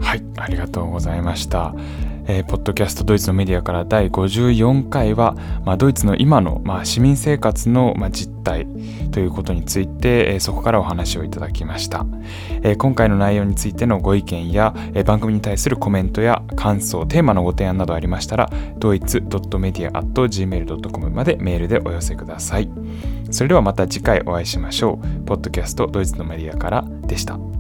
はいありがとうございました。えー、ポッドキャストドイツのメディアから第54回は、まあ、ドイツの今の、まあ、市民生活の、まあ、実態ということについて、えー、そこからお話をいただきました、えー、今回の内容についてのご意見や、えー、番組に対するコメントや感想テーマのご提案などありましたらドイツ .media.gmail.com までメールでお寄せください。それではまた次回お会いしましょう。ポッドキャストドイツのメディアからでした。